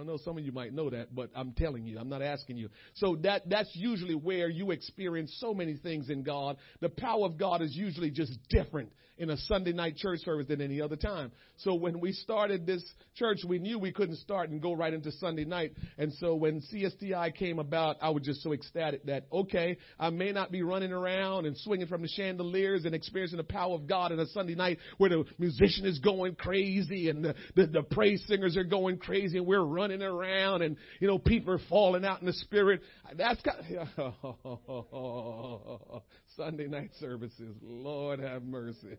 I know some of you might know that, but I'm telling you, I'm not asking you. So that, that's usually where you experience so many things in God. The power of God is usually just different in a Sunday night church service than any other time. So when we started this church, we knew we couldn't start and go right into Sunday night. And so when CSTI came about, I was just so ecstatic that, okay, I may not be running around and swinging from the chandeliers and experiencing the power of God in a Sunday night where the musician is going crazy and the, the, the praise singers are going crazy and we're running around and, you know, people are falling out in the spirit. That's kind of, Sunday night services. Lord have mercy.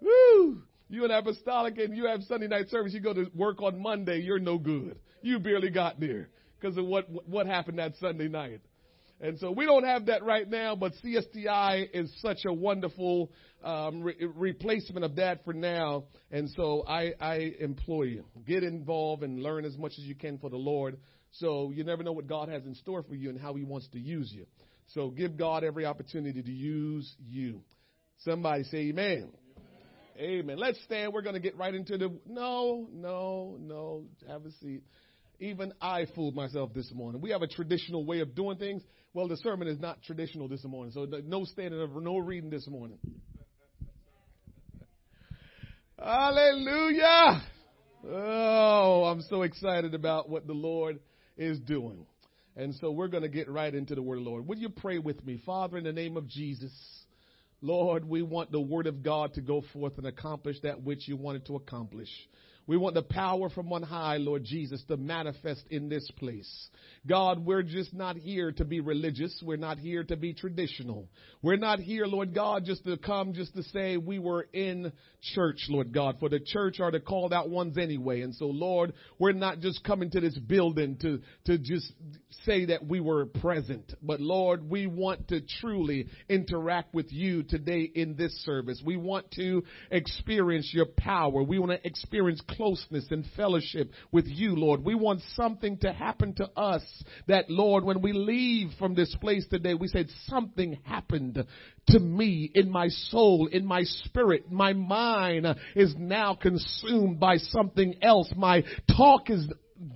Woo! You an apostolic and you have Sunday night service, you go to work on Monday, you're no good. You barely got there because of what, what happened that Sunday night. And so we don't have that right now, but CSTI is such a wonderful um, re- replacement of that for now. And so I, I implore you, get involved and learn as much as you can for the Lord. So you never know what God has in store for you and how He wants to use you. So give God every opportunity to use you. Somebody say amen. Amen. Let's stand. We're going to get right into the. No, no, no. Have a seat. Even I fooled myself this morning. We have a traditional way of doing things. Well, the sermon is not traditional this morning, so no standing, of no reading this morning. Hallelujah. Oh, I'm so excited about what the Lord is doing. And so we're going to get right into the word of the Lord. Would you pray with me? Father, in the name of Jesus. Lord, we want the word of God to go forth and accomplish that which you wanted to accomplish. We want the power from on high, Lord Jesus, to manifest in this place. God, we're just not here to be religious. We're not here to be traditional. We're not here, Lord God, just to come just to say we were in church, Lord God, for the church are the called out ones anyway. And so, Lord, we're not just coming to this building to, to just say that we were present, but Lord, we want to truly interact with you today in this service. We want to experience your power. We want to experience closeness and fellowship with you, Lord. We want something to happen to us that, Lord, when we leave from this place today, we said something happened to me in my soul, in my spirit. My mind is now consumed by something else. My talk is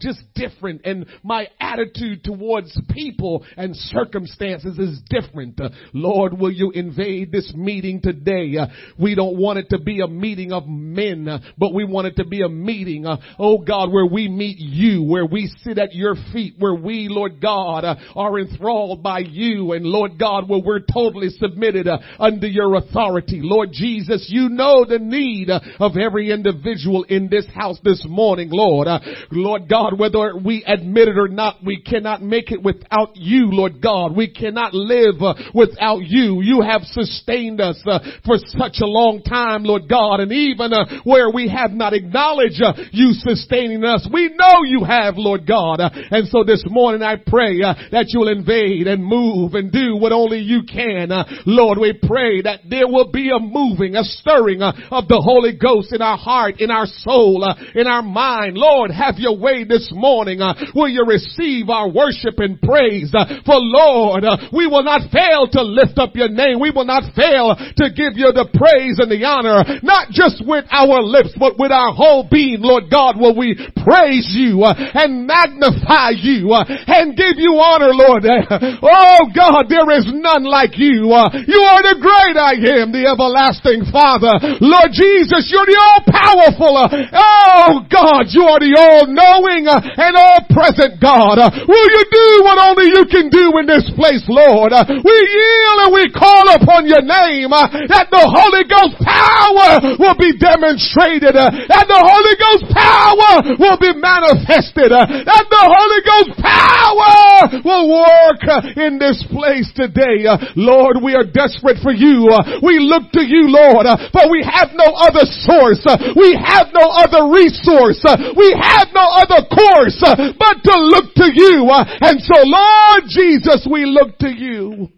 just different and my attitude towards people and circumstances is different. Uh, Lord, will you invade this meeting today? Uh, we don't want it to be a meeting of men, uh, but we want it to be a meeting, uh, oh God, where we meet you, where we sit at your feet, where we, Lord God, uh, are enthralled by you and Lord God, where we're totally submitted uh, under your authority. Lord Jesus, you know the need of every individual in this house this morning, Lord. Lord God, whether we admit it or not, we cannot make it without you, Lord God. We cannot live uh, without you. You have sustained us uh, for such a long time, Lord God, and even uh, where we have not acknowledged you sustaining us, we know you have, Lord God. And so this morning I pray that you'll invade and move and do what only you can. Lord, we pray that there will be a moving, a stirring of the Holy Ghost in our heart, in our soul, in our mind. Lord, have your way this morning. Uh, will you receive our worship and praise? Uh, for Lord, uh, we will not fail to lift up your name. We will not fail to give you the praise and the honor, not just with our lips, but with our whole being. Lord God, will we praise you and magnify you and give you honor, Lord. oh God, there is none like you. You are the great I am, the everlasting Father. Lord Jesus, you're the all powerful. oh God, you are the all knowing knowing uh, and all present God. Uh, will you do what only you can do in this place, Lord? Uh, we yield and we call upon your name uh, that the Holy Ghost power will be demonstrated, uh, that the Holy Ghost power will be manifested, uh, that the Holy Ghost power will work in this place today. Lord, we are desperate for you. We look to you, Lord, but we have no other source. We have no other resource. We have no other course uh, but to look to you. Uh, and so Lord Jesus, we look to you.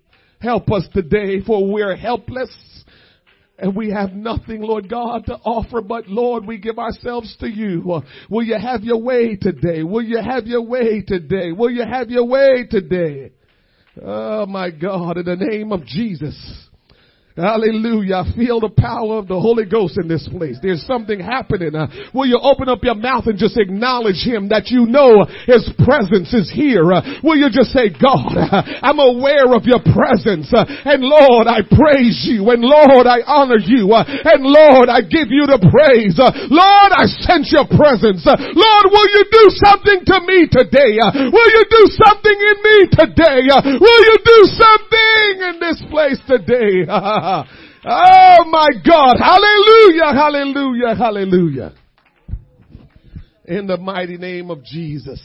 Help us today for we're helpless. And we have nothing, Lord God, to offer, but Lord, we give ourselves to you. Will you have your way today? Will you have your way today? Will you have your way today? Oh my God, in the name of Jesus. Hallelujah. I feel the power of the Holy Ghost in this place. There's something happening. Uh, will you open up your mouth and just acknowledge Him that you know His presence is here? Uh, will you just say, God, uh, I'm aware of your presence. Uh, and Lord, I praise you. And Lord, I honor you. Uh, and Lord, I give you the praise. Uh, Lord, I sense your presence. Lord, will you do something to me today? will you do something in me today? will you do something in this place today? oh my God. Hallelujah. Hallelujah. Hallelujah. In the mighty name of Jesus.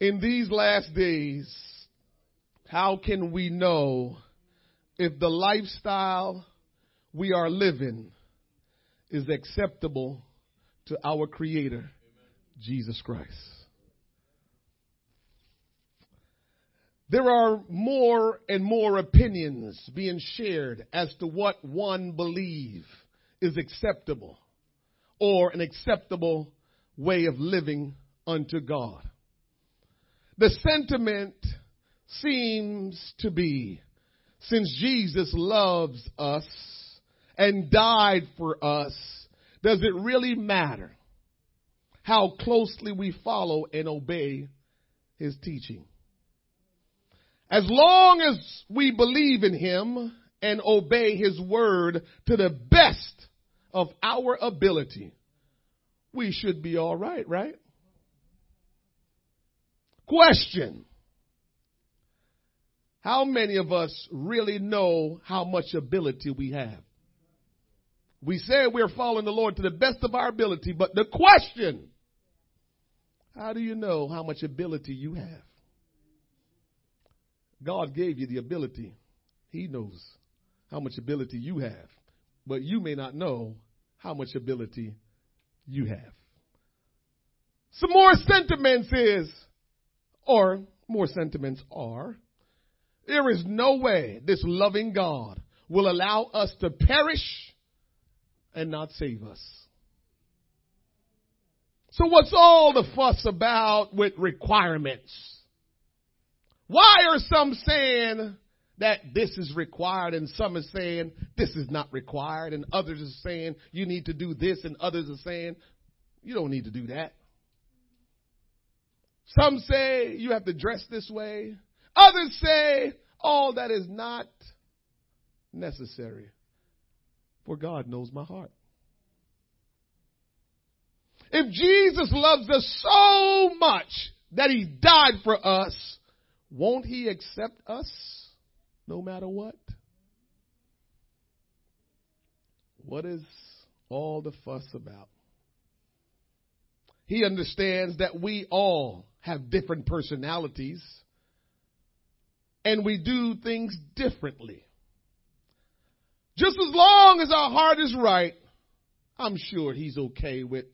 In these last days, how can we know if the lifestyle we are living is acceptable to our Creator, Jesus Christ? There are more and more opinions being shared as to what one believe is acceptable or an acceptable way of living unto God. The sentiment seems to be since Jesus loves us and died for us, does it really matter how closely we follow and obey his teaching? As long as we believe in Him and obey His word to the best of our ability, we should be all right, right? Question. How many of us really know how much ability we have? We say we're following the Lord to the best of our ability, but the question, how do you know how much ability you have? God gave you the ability. He knows how much ability you have. But you may not know how much ability you have. Some more sentiments is, or more sentiments are, there is no way this loving God will allow us to perish and not save us. So what's all the fuss about with requirements? Why are some saying that this is required and some are saying this is not required and others are saying you need to do this and others are saying you don't need to do that. Some say you have to dress this way. Others say, all that is not necessary. For God knows my heart. If Jesus loves us so much that he died for us, won't he accept us no matter what? What is all the fuss about? He understands that we all have different personalities and we do things differently. Just as long as our heart is right, I'm sure he's okay with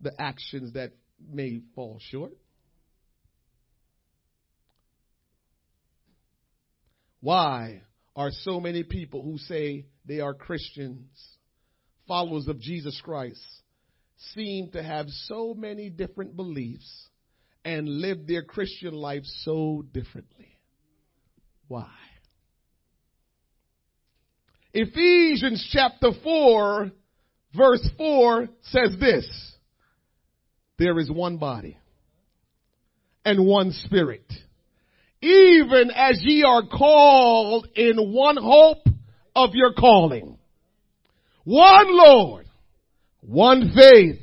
the actions that may fall short. Why are so many people who say they are Christians, followers of Jesus Christ, seem to have so many different beliefs and live their Christian life so differently? Why? Ephesians chapter 4 verse 4 says this. There is one body and one spirit even as ye are called in one hope of your calling. One Lord, one faith,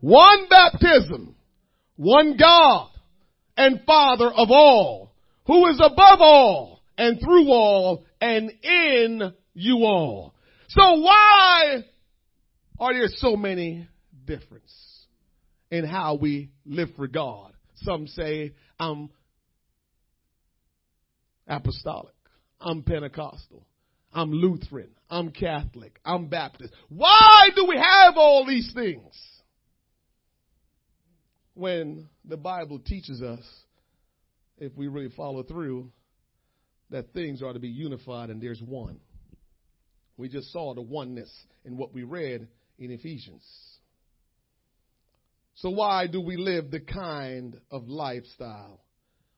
one baptism, one God and Father of all, who is above all and through all and in you all. So why are there so many differences in how we live for God? Some say, I'm apostolic. I'm Pentecostal. I'm Lutheran. I'm Catholic. I'm Baptist. Why do we have all these things? When the Bible teaches us, if we really follow through, that things are to be unified and there's one. We just saw the oneness in what we read in Ephesians. So why do we live the kind of lifestyle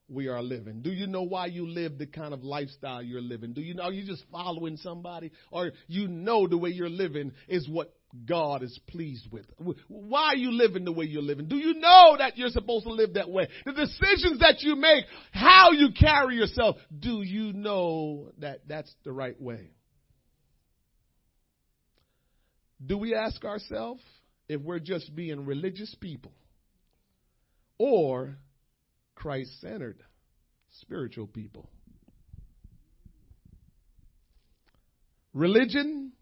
we are living? Do you know why you live the kind of lifestyle you're living? Do you know you're just following somebody or you know the way you're living is what God is pleased with? Why are you living the way you're living? Do you know that you're supposed to live that way? The decisions that you make, how you carry yourself, do you know that that's the right way? Do we ask ourselves if we're just being religious people or Christ centered spiritual people? Religion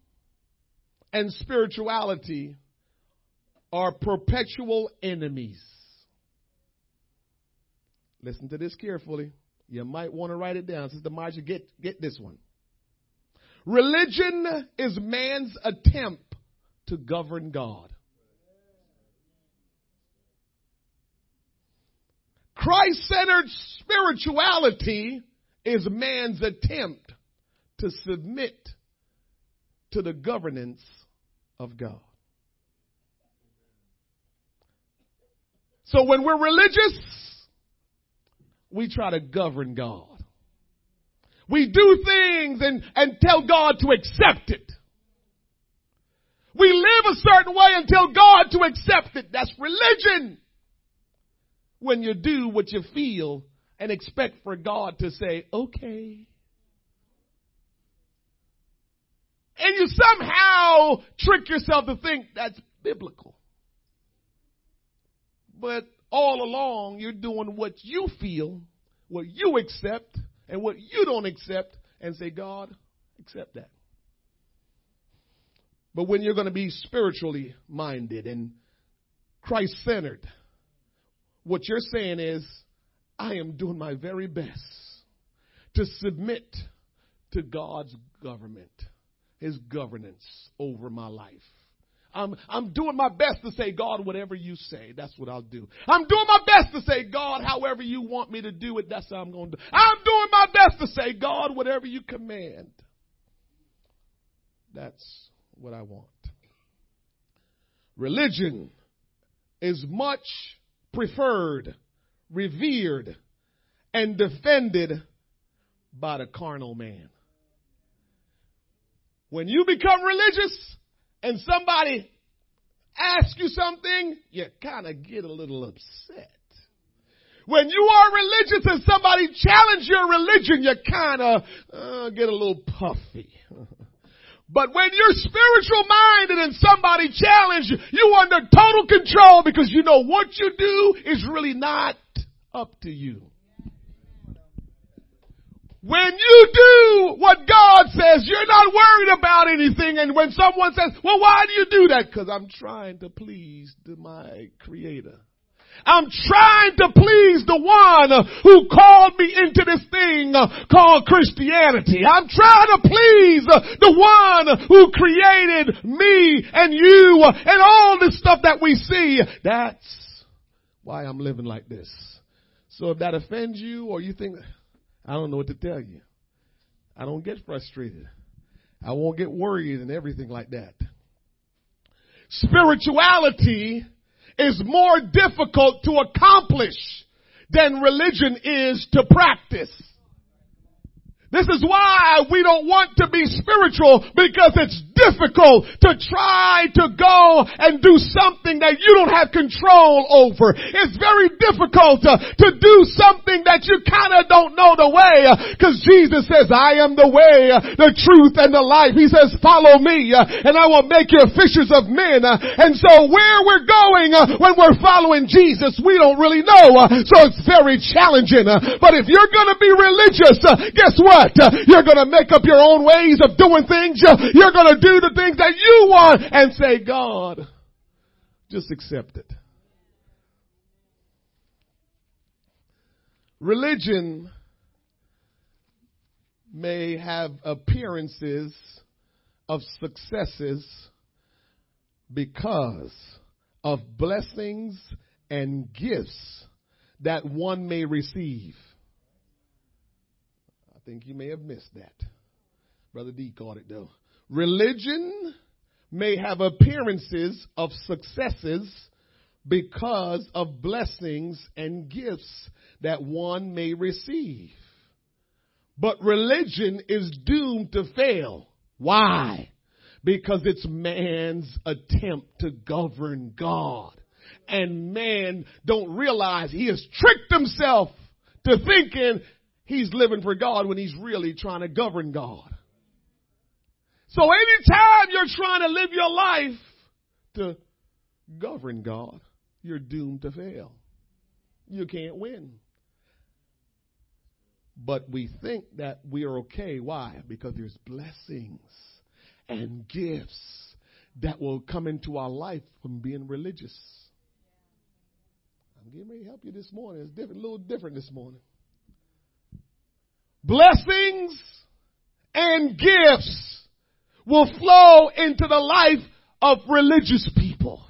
and spirituality are perpetual enemies. Listen to this carefully. You might want to write it down. Sister Marcia, get, get this one. Religion is man's attempt to govern God. Christ centered spirituality is man's attempt to submit to the governance of God. So when we're religious, we try to govern God. We do things and, and tell God to accept it. We live a certain way and tell God to accept it. That's religion. When you do what you feel and expect for God to say, okay. and you somehow trick yourself to think that's biblical. But all along, you're doing what you feel, what you accept, and what you don't accept, and say, God, accept that. But when you're going to be spiritually minded and Christ centered, what you're saying is, I am doing my very best to submit to God's government his governance over my life. I'm, I'm doing my best to say, God, whatever you say, that's what I'll do. I'm doing my best to say, God, however you want me to do it, that's how I'm going to do. I'm doing my best to say, God, whatever you command. That's what I want. Religion is much preferred, revered, and defended by the carnal man. When you become religious and somebody asks you something, you kind of get a little upset. When you are religious and somebody challenges your religion, you kind of uh, get a little puffy. But when you're spiritual minded and somebody challenges you, you're under total control because you know what you do is really not up to you. When you do what God says, you're not worried about anything. And when someone says, well, why do you do that? Because I'm trying to please my creator. I'm trying to please the one who called me into this thing called Christianity. I'm trying to please the one who created me and you and all this stuff that we see. That's why I'm living like this. So if that offends you or you think, I don't know what to tell you. I don't get frustrated. I won't get worried and everything like that. Spirituality is more difficult to accomplish than religion is to practice. This is why we don't want to be spiritual because it's difficult to try to go and do something that you don't have control over. It's very difficult to, to do something that you kind of don't know the way because Jesus says, I am the way, the truth, and the life. He says, follow me and I will make you fishers of men. And so where we're going when we're following Jesus, we don't really know. So it's very challenging. But if you're going to be religious, guess what? You're going to make up your own ways of doing things. You're going to do the things that you want and say, God, just accept it. Religion may have appearances of successes because of blessings and gifts that one may receive I think you may have missed that. Brother D caught it though. Religion may have appearances of successes because of blessings and gifts that one may receive. But religion is doomed to fail. Why? Because it's man's attempt to govern God. And man don't realize he has tricked himself to thinking he's living for God when he's really trying to govern God. So anytime you're trying to live your life to govern God, you're doomed to fail. You can't win. But we think that we are okay. Why? Because there's blessings and gifts that will come into our life from being religious. I'm getting ready to help you this morning. It's different, a little different this morning. Blessings and gifts will flow into the life of religious people.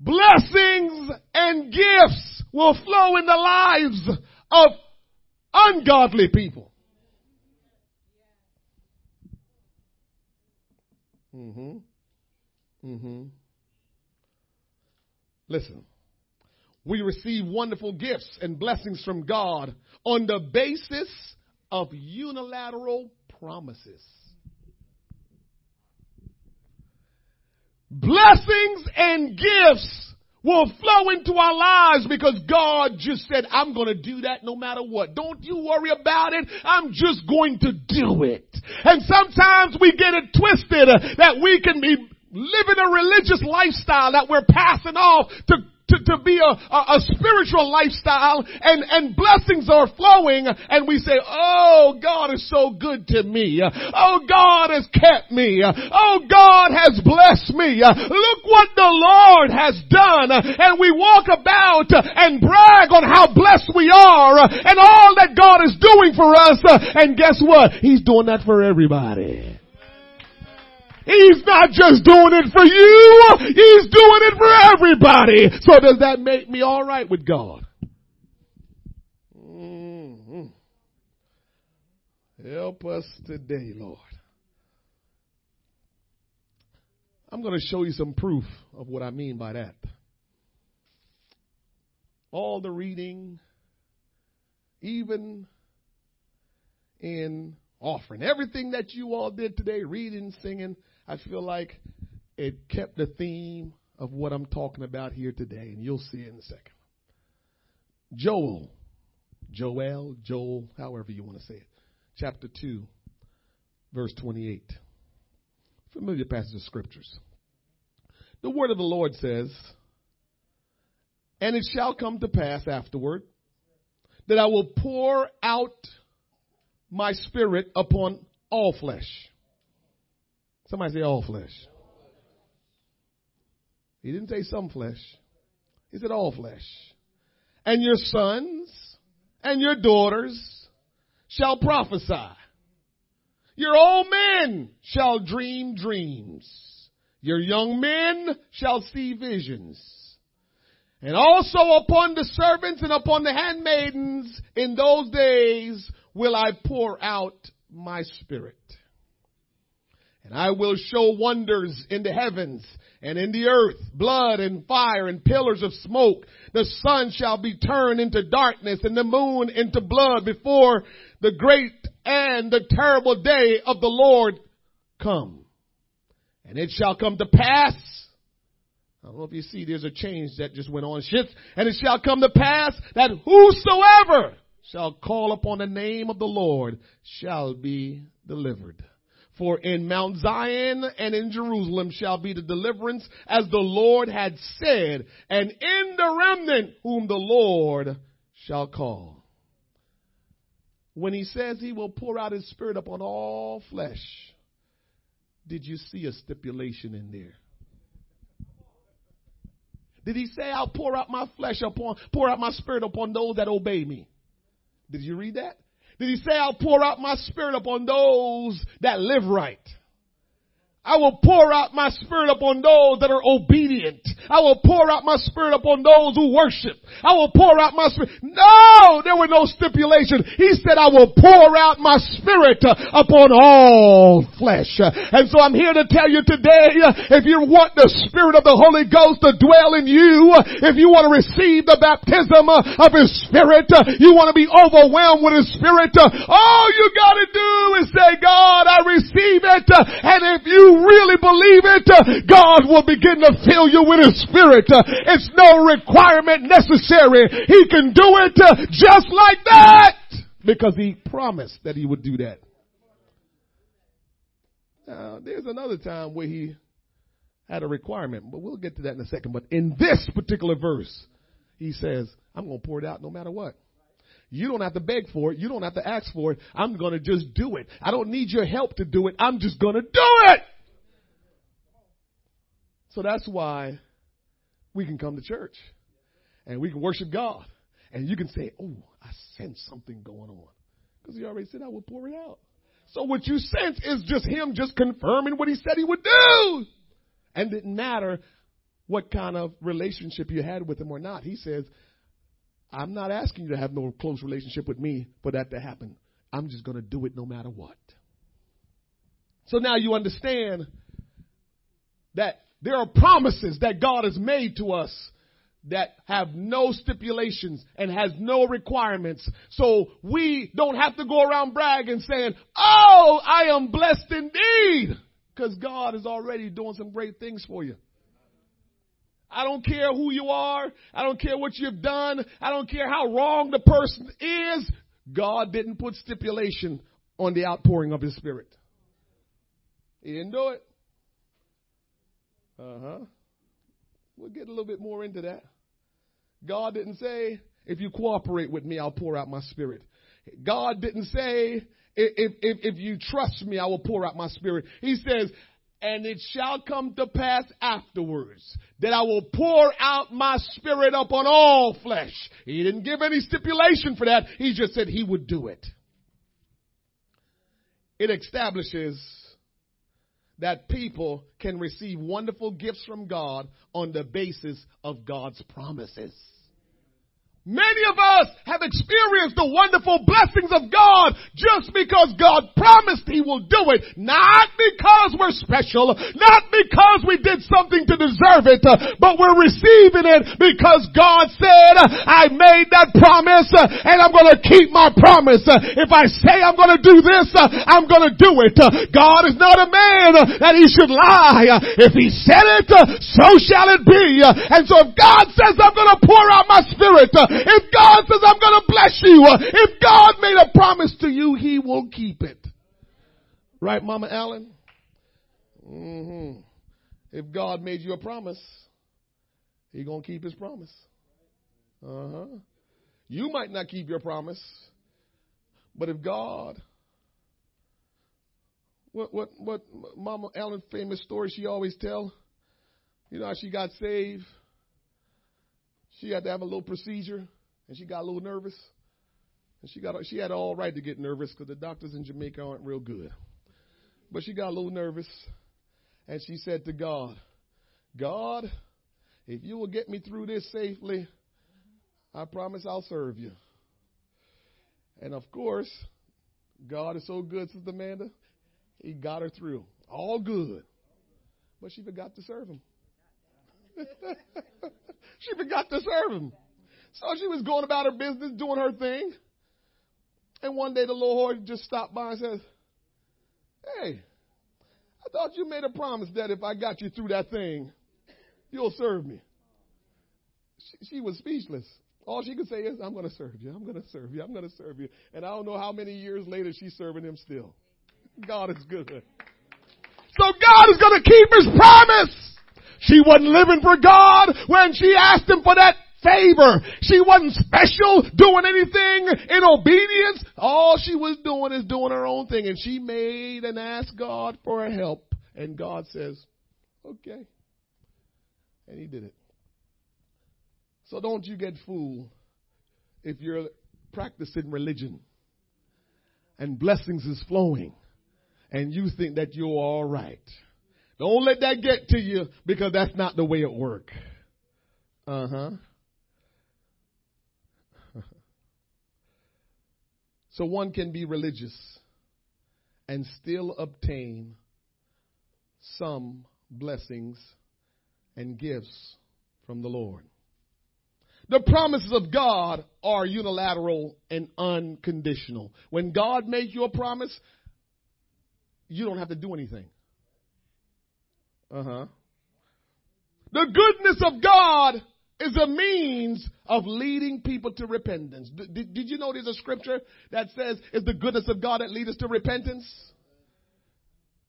Blessings and gifts will flow in the lives of ungodly people. Mm-hmm. Mm-hmm. Listen, we receive wonderful gifts and blessings from God on the basis of unilateral promises. Blessings and gifts will flow into our lives because God just said, I'm going to do that no matter what. Don't you worry about it. I'm just going to do it. And sometimes we get it twisted uh, that we can be living a religious lifestyle that we're passing off to to, to be a, a, a spiritual lifestyle and, and blessings are flowing and we say, oh, God is so good to me. Oh, God has kept me. Oh, God has blessed me. Look what the Lord has done. And we walk about and brag on how blessed we are and all that God is doing for us. And guess what? He's doing that for everybody. He's not just doing it for you, He's doing it for everybody. So does that make me alright with God? Mm-hmm. Help us today, Lord. I'm going to show you some proof of what I mean by that. All the reading, even in offering, everything that you all did today, reading, singing, I feel like it kept the theme of what I'm talking about here today, and you'll see it in a second. Joel, Joel, Joel, however you want to say it, chapter 2, verse 28. Familiar passage of scriptures. The word of the Lord says, And it shall come to pass afterward that I will pour out my spirit upon all flesh. Somebody say all flesh. He didn't say some flesh. He said all flesh. And your sons and your daughters shall prophesy. Your old men shall dream dreams. Your young men shall see visions. And also upon the servants and upon the handmaidens in those days will I pour out my spirit. And I will show wonders in the heavens and in the earth, blood and fire and pillars of smoke. The sun shall be turned into darkness and the moon into blood before the great and the terrible day of the Lord come. And it shall come to pass. I don't know if you see there's a change that just went on. Shift. And it shall come to pass that whosoever shall call upon the name of the Lord shall be delivered. For in Mount Zion and in Jerusalem shall be the deliverance as the Lord had said, and in the remnant whom the Lord shall call. When he says he will pour out his spirit upon all flesh, did you see a stipulation in there? Did he say, I'll pour out my flesh upon, pour out my spirit upon those that obey me? Did you read that? Did he say, I'll pour out my spirit upon those that live right? I will pour out my spirit upon those that are obedient. I will pour out my spirit upon those who worship. I will pour out my spirit. No, there were no stipulation. He said, I will pour out my spirit upon all flesh. And so I'm here to tell you today, if you want the spirit of the Holy Ghost to dwell in you, if you want to receive the baptism of His Spirit, you want to be overwhelmed with His Spirit, all you gotta do is say, God, I receive it. And if you really believe it, uh, God will begin to fill you with His Spirit. Uh, it's no requirement necessary. He can do it uh, just like that because He promised that He would do that. Now, there's another time where He had a requirement, but we'll get to that in a second. But in this particular verse, He says, I'm going to pour it out no matter what. You don't have to beg for it. You don't have to ask for it. I'm going to just do it. I don't need your help to do it. I'm just going to do it. So that's why we can come to church and we can worship God. And you can say, Oh, I sense something going on. Because he already said, I will pour it out. So what you sense is just him just confirming what he said he would do. And it didn't matter what kind of relationship you had with him or not. He says, I'm not asking you to have no close relationship with me for that to happen. I'm just going to do it no matter what. So now you understand that there are promises that God has made to us that have no stipulations and has no requirements. So we don't have to go around bragging saying, Oh, I am blessed indeed. Because God is already doing some great things for you. I don't care who you are. I don't care what you've done. I don't care how wrong the person is. God didn't put stipulation on the outpouring of His Spirit. He didn't do it. Uh huh. We'll get a little bit more into that. God didn't say, if you cooperate with me, I'll pour out my spirit. God didn't say, if, if, if you trust me, I will pour out my spirit. He says, and it shall come to pass afterwards that I will pour out my spirit upon all flesh. He didn't give any stipulation for that. He just said he would do it. It establishes that people can receive wonderful gifts from God on the basis of God's promises. Many of us have experienced the wonderful blessings of God just because God promised He will do it. Not because we're special, not because we did something to deserve it, but we're receiving it because God said, I made that promise and I'm to keep my promise. If I say I'm to do this, I'm to do it. God is not a man that He should lie. If He said it, so shall it be. And so if God says I'm to pour out my spirit, if God says, I'm going to bless you, if God made a promise to you, He will keep it. Right, Mama Allen? Mm-hmm. If God made you a promise, He to keep His promise. Uh huh. You might not keep your promise, but if God, what what what Mama Allen famous story she always tell, you know how she got saved she had to have a little procedure, and she got a little nervous. And she got she had all right to get nervous because the doctors in Jamaica aren't real good. But she got a little nervous, and she said to God, God, if you will get me through this safely, I promise I'll serve you. And of course, God is so good, Sister Amanda. He got her through. All good. But she forgot to serve him. she forgot to serve him. So she was going about her business, doing her thing. And one day the Lord just stopped by and says, Hey, I thought you made a promise that if I got you through that thing, you'll serve me. She, she was speechless. All she could say is, I'm going to serve you. I'm going to serve you. I'm going to serve you. And I don't know how many years later she's serving him still. God is good. So God is going to keep his promise. She wasn't living for God when she asked him for that favor. She wasn't special doing anything in obedience. All she was doing is doing her own thing and she made and asked God for help. And God says, okay. And he did it. So don't you get fooled if you're practicing religion and blessings is flowing and you think that you're all right Don't let that get to you because that's not the way it works. Uh huh. So one can be religious and still obtain some blessings and gifts from the Lord. The promises of God are unilateral and unconditional. When God makes you a promise, you don't have to do anything. Uh huh. The goodness of God is a means of leading people to repentance. Did, did, you know there's a scripture that says it's the goodness of God that leads us to repentance?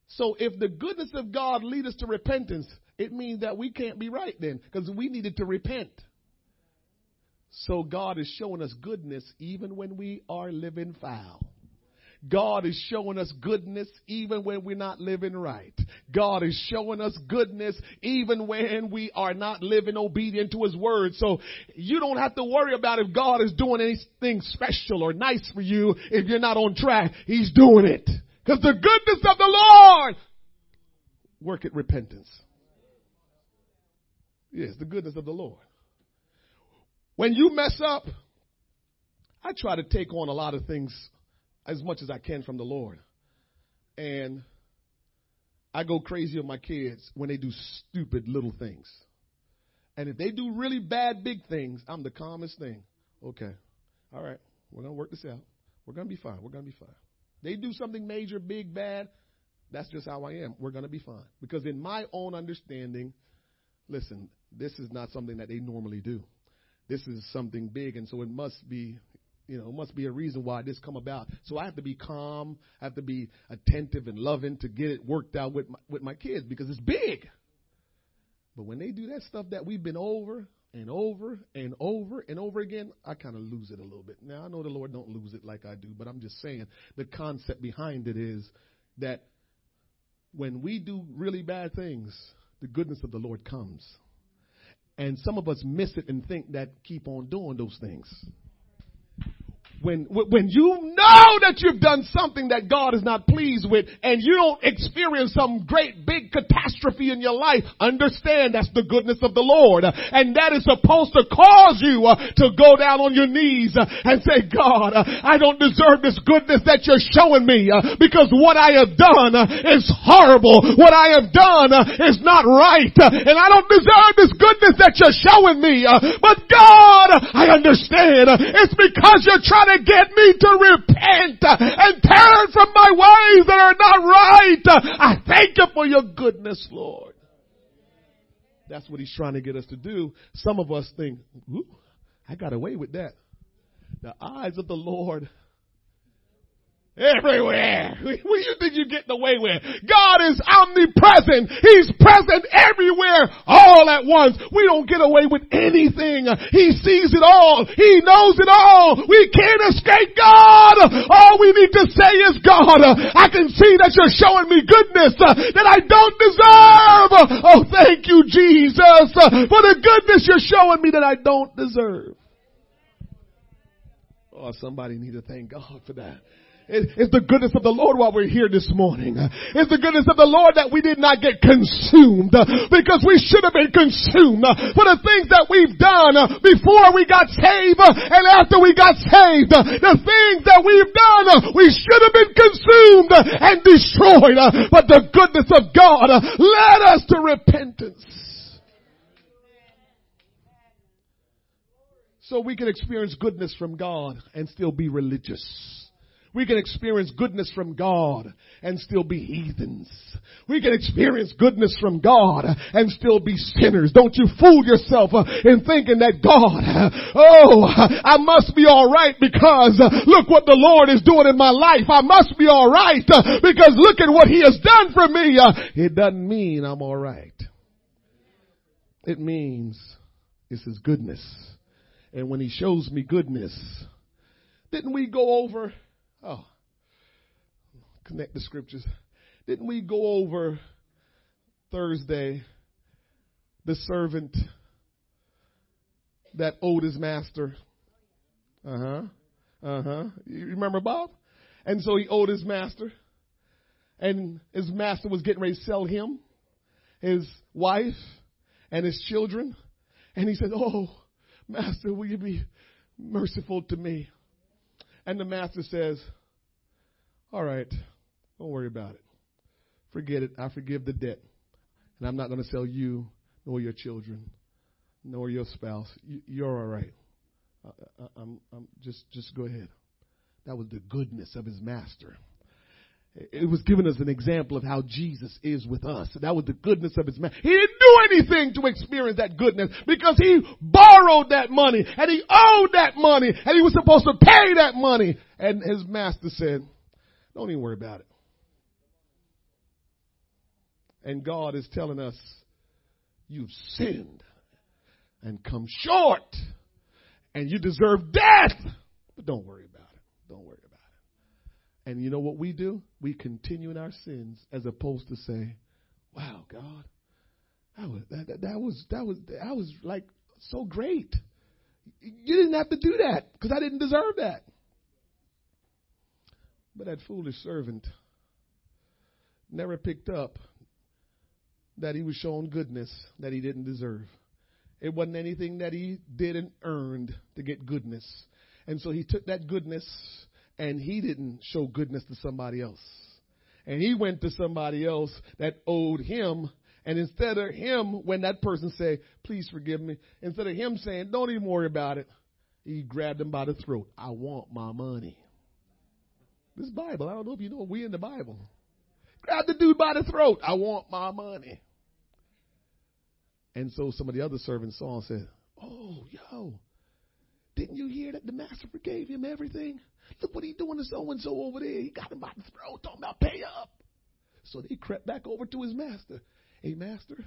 So if the goodness of God leads us to repentance, it means that we can't be right then because we needed to repent. So God is showing us goodness even when we are living foul. God is showing us goodness even when we're not living right. God is showing us goodness even when we are not living obedient to His word. So you don't have to worry about if God is doing anything special or nice for you if you're not on track. He's doing it. Because the goodness of the Lord work at repentance. Yes, the goodness of the Lord. When you mess up, I try to take on a lot of things as much as I can from the Lord. And I go crazy with my kids when they do stupid little things. And if they do really bad big things, I'm the calmest thing. Okay. All right. We're going to work this out. We're going to be fine. We're going to be fine. They do something major, big, bad. That's just how I am. We're going to be fine. Because in my own understanding, listen, this is not something that they normally do. This is something big, and so it must be you know, it must be a reason why this come about. So I have to be calm, I have to be attentive and loving to get it worked out with my, with my kids because it's big. But when they do that stuff that we've been over and over and over and over again, I kind of lose it a little bit. Now I know the Lord don't lose it like I do, but I'm just saying the concept behind it is that when we do really bad things, the goodness of the Lord comes. And some of us miss it and think that keep on doing those things when, when you know that you've done something that God is not pleased with and you don't experience some great big catastrophe in your life, understand that's the goodness of the Lord. And that is supposed to cause you uh, to go down on your knees uh, and say, God, uh, I don't deserve this goodness that you're showing me because what I have done is horrible. What I have done is not right. and I don't deserve this goodness that you're showing me. but God, I understand. it's because you're trying to to get me to repent and turn from my ways that are not right. I thank you for your goodness, Lord. That's what he's trying to get us to do. Some of us think, I got away with that. The eyes of the Lord Everywhere. What do you think you're getting away with? God is omnipresent. He's present everywhere all at once. We don't get away with anything. He sees it all. He knows it all. We can't escape God. All we need to say is, God, I can see that you're showing me goodness that I don't deserve. Oh, thank you, Jesus, for the goodness you're showing me that I don't deserve. Oh, somebody need to thank God for that. It's the goodness of the Lord while we're here this morning. It's the goodness of the Lord that we did not get consumed because we should have been consumed for the things that we've done before we got saved and after we got saved. The things that we've done, we should have been consumed and destroyed. But the goodness of God led us to repentance. So we can experience goodness from God and still be religious. We can experience goodness from God and still be heathens. We can experience goodness from God and still be sinners. Don't you fool yourself uh, in thinking that God, oh, I must be alright because uh, look what the Lord is doing in my life. I must be alright uh, because look at what He has done for me. It doesn't mean I'm alright. It means it's His goodness. And when He shows me goodness, didn't we go over Oh, connect the scriptures. Didn't we go over Thursday the servant that owed his master? Uh huh. Uh huh. You remember Bob? And so he owed his master. And his master was getting ready to sell him. his wife and his children. And he said, Oh, master, will you be merciful to me? And the master says, All right, don't worry about it. Forget it. I forgive the debt. And I'm not going to sell you nor your children nor your spouse. You're all right. I, I'm, I'm just, just go ahead. That was the goodness of his master. It was giving us an example of how Jesus is with us. That was the goodness of his man. He didn't do anything to experience that goodness because he borrowed that money and he owed that money and he was supposed to pay that money. And his master said, don't even worry about it. And God is telling us, you've sinned and come short and you deserve death. But don't worry about it. Don't worry about it. And you know what we do? We continue in our sins as opposed to say, wow, God, that was, that, that, was, that was, that was like so great. You didn't have to do that because I didn't deserve that. But that foolish servant never picked up that he was shown goodness that he didn't deserve. It wasn't anything that he did and earned to get goodness. And so he took that goodness and he didn't show goodness to somebody else. And he went to somebody else that owed him. And instead of him, when that person said, please forgive me, instead of him saying, don't even worry about it, he grabbed him by the throat. I want my money. This Bible, I don't know if you know, we in the Bible. Grab the dude by the throat. I want my money. And so some of the other servants saw and said, Oh, yo, didn't you hear that the master forgave him everything? Look what he doing to so and so over there. He got him by the throat, talking about pay up. So they crept back over to his master. Hey, master,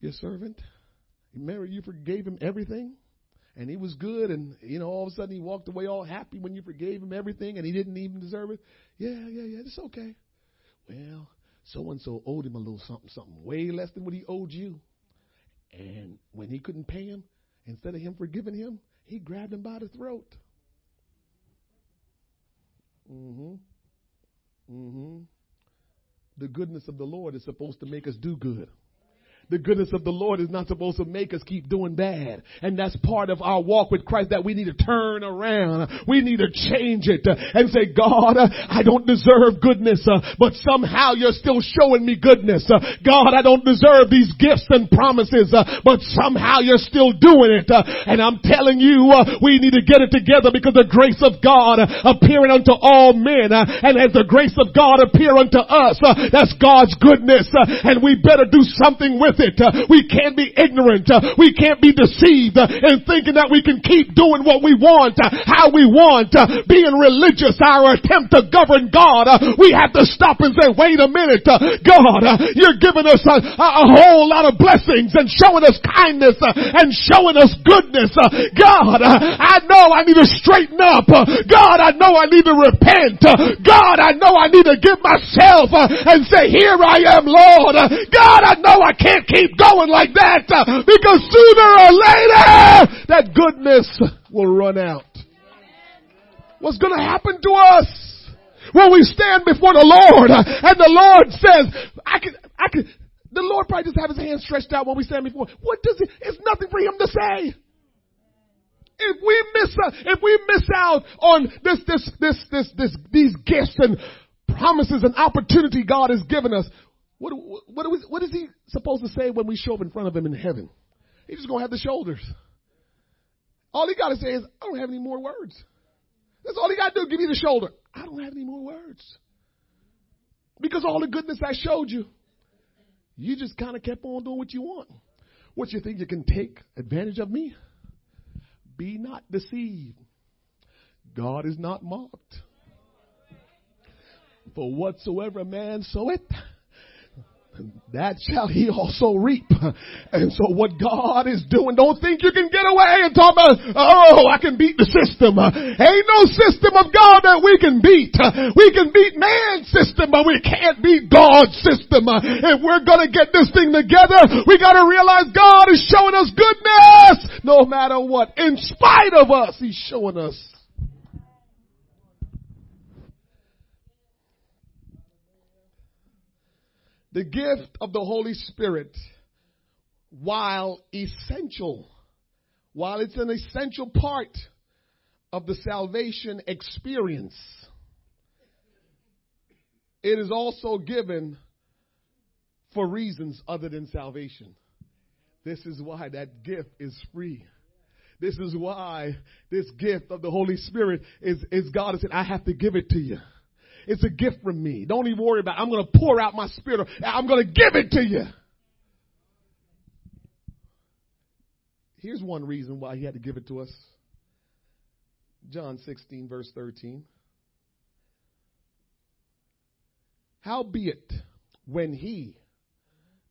your servant, remember you forgave him everything? And he was good, and you know, all of a sudden he walked away all happy when you forgave him everything, and he didn't even deserve it. Yeah, yeah, yeah, it's okay. Well, so and so owed him a little something, something, way less than what he owed you. And when he couldn't pay him, instead of him forgiving him, he grabbed him by the throat. Mm-hmm. Mm-hmm. The goodness of the Lord is supposed to make us do good. The goodness of the Lord is not supposed to make us keep doing bad. And that's part of our walk with Christ that we need to turn around. We need to change it and say, God, I don't deserve goodness, but somehow you're still showing me goodness. God, I don't deserve these gifts and promises, but somehow you're still doing it. And I'm telling you, we need to get it together because the grace of God appearing unto all men and as the grace of God appear unto us, that's God's goodness and we better do something with with it. Uh, we can't be ignorant. Uh, we can't be deceived uh, in thinking that we can keep doing what we want, uh, how we want, uh, being religious, our attempt to govern God. Uh, we have to stop and say, wait a minute, God, you're giving us a, a whole lot of blessings and showing us kindness and showing us goodness. God, I know I need to straighten up. God, I know I need to repent. God, I know I need to give myself and say, here I am, Lord. God, I know I can't keep going like that uh, because sooner or later that goodness will run out. What's going to happen to us when we stand before the Lord uh, and the Lord says, I can, I can, the Lord probably just have his hand stretched out when we stand before. What does it, it's nothing for him to say. If we miss, uh, if we miss out on this, this, this, this, this, these gifts and promises and opportunity God has given us, what, what, what is he supposed to say when we show up in front of him in heaven? He's just going to have the shoulders. All he got to say is, I don't have any more words. That's all he got to do. Give me the shoulder. I don't have any more words. Because all the goodness I showed you, you just kind of kept on doing what you want. What you think you can take advantage of me? Be not deceived. God is not mocked. For whatsoever man soweth, that shall he also reap. And so what God is doing, don't think you can get away and talk about, oh, I can beat the system. Ain't no system of God that we can beat. We can beat man's system, but we can't beat God's system. If we're gonna get this thing together, we gotta realize God is showing us goodness no matter what. In spite of us, He's showing us The gift of the Holy Spirit, while essential, while it's an essential part of the salvation experience, it is also given for reasons other than salvation. This is why that gift is free. This is why this gift of the Holy Spirit is, is God has said, I have to give it to you. It's a gift from me. Don't even worry about it. I'm going to pour out my spirit. I'm going to give it to you. Here's one reason why he had to give it to us. John 16 verse 13. Howbeit, when he,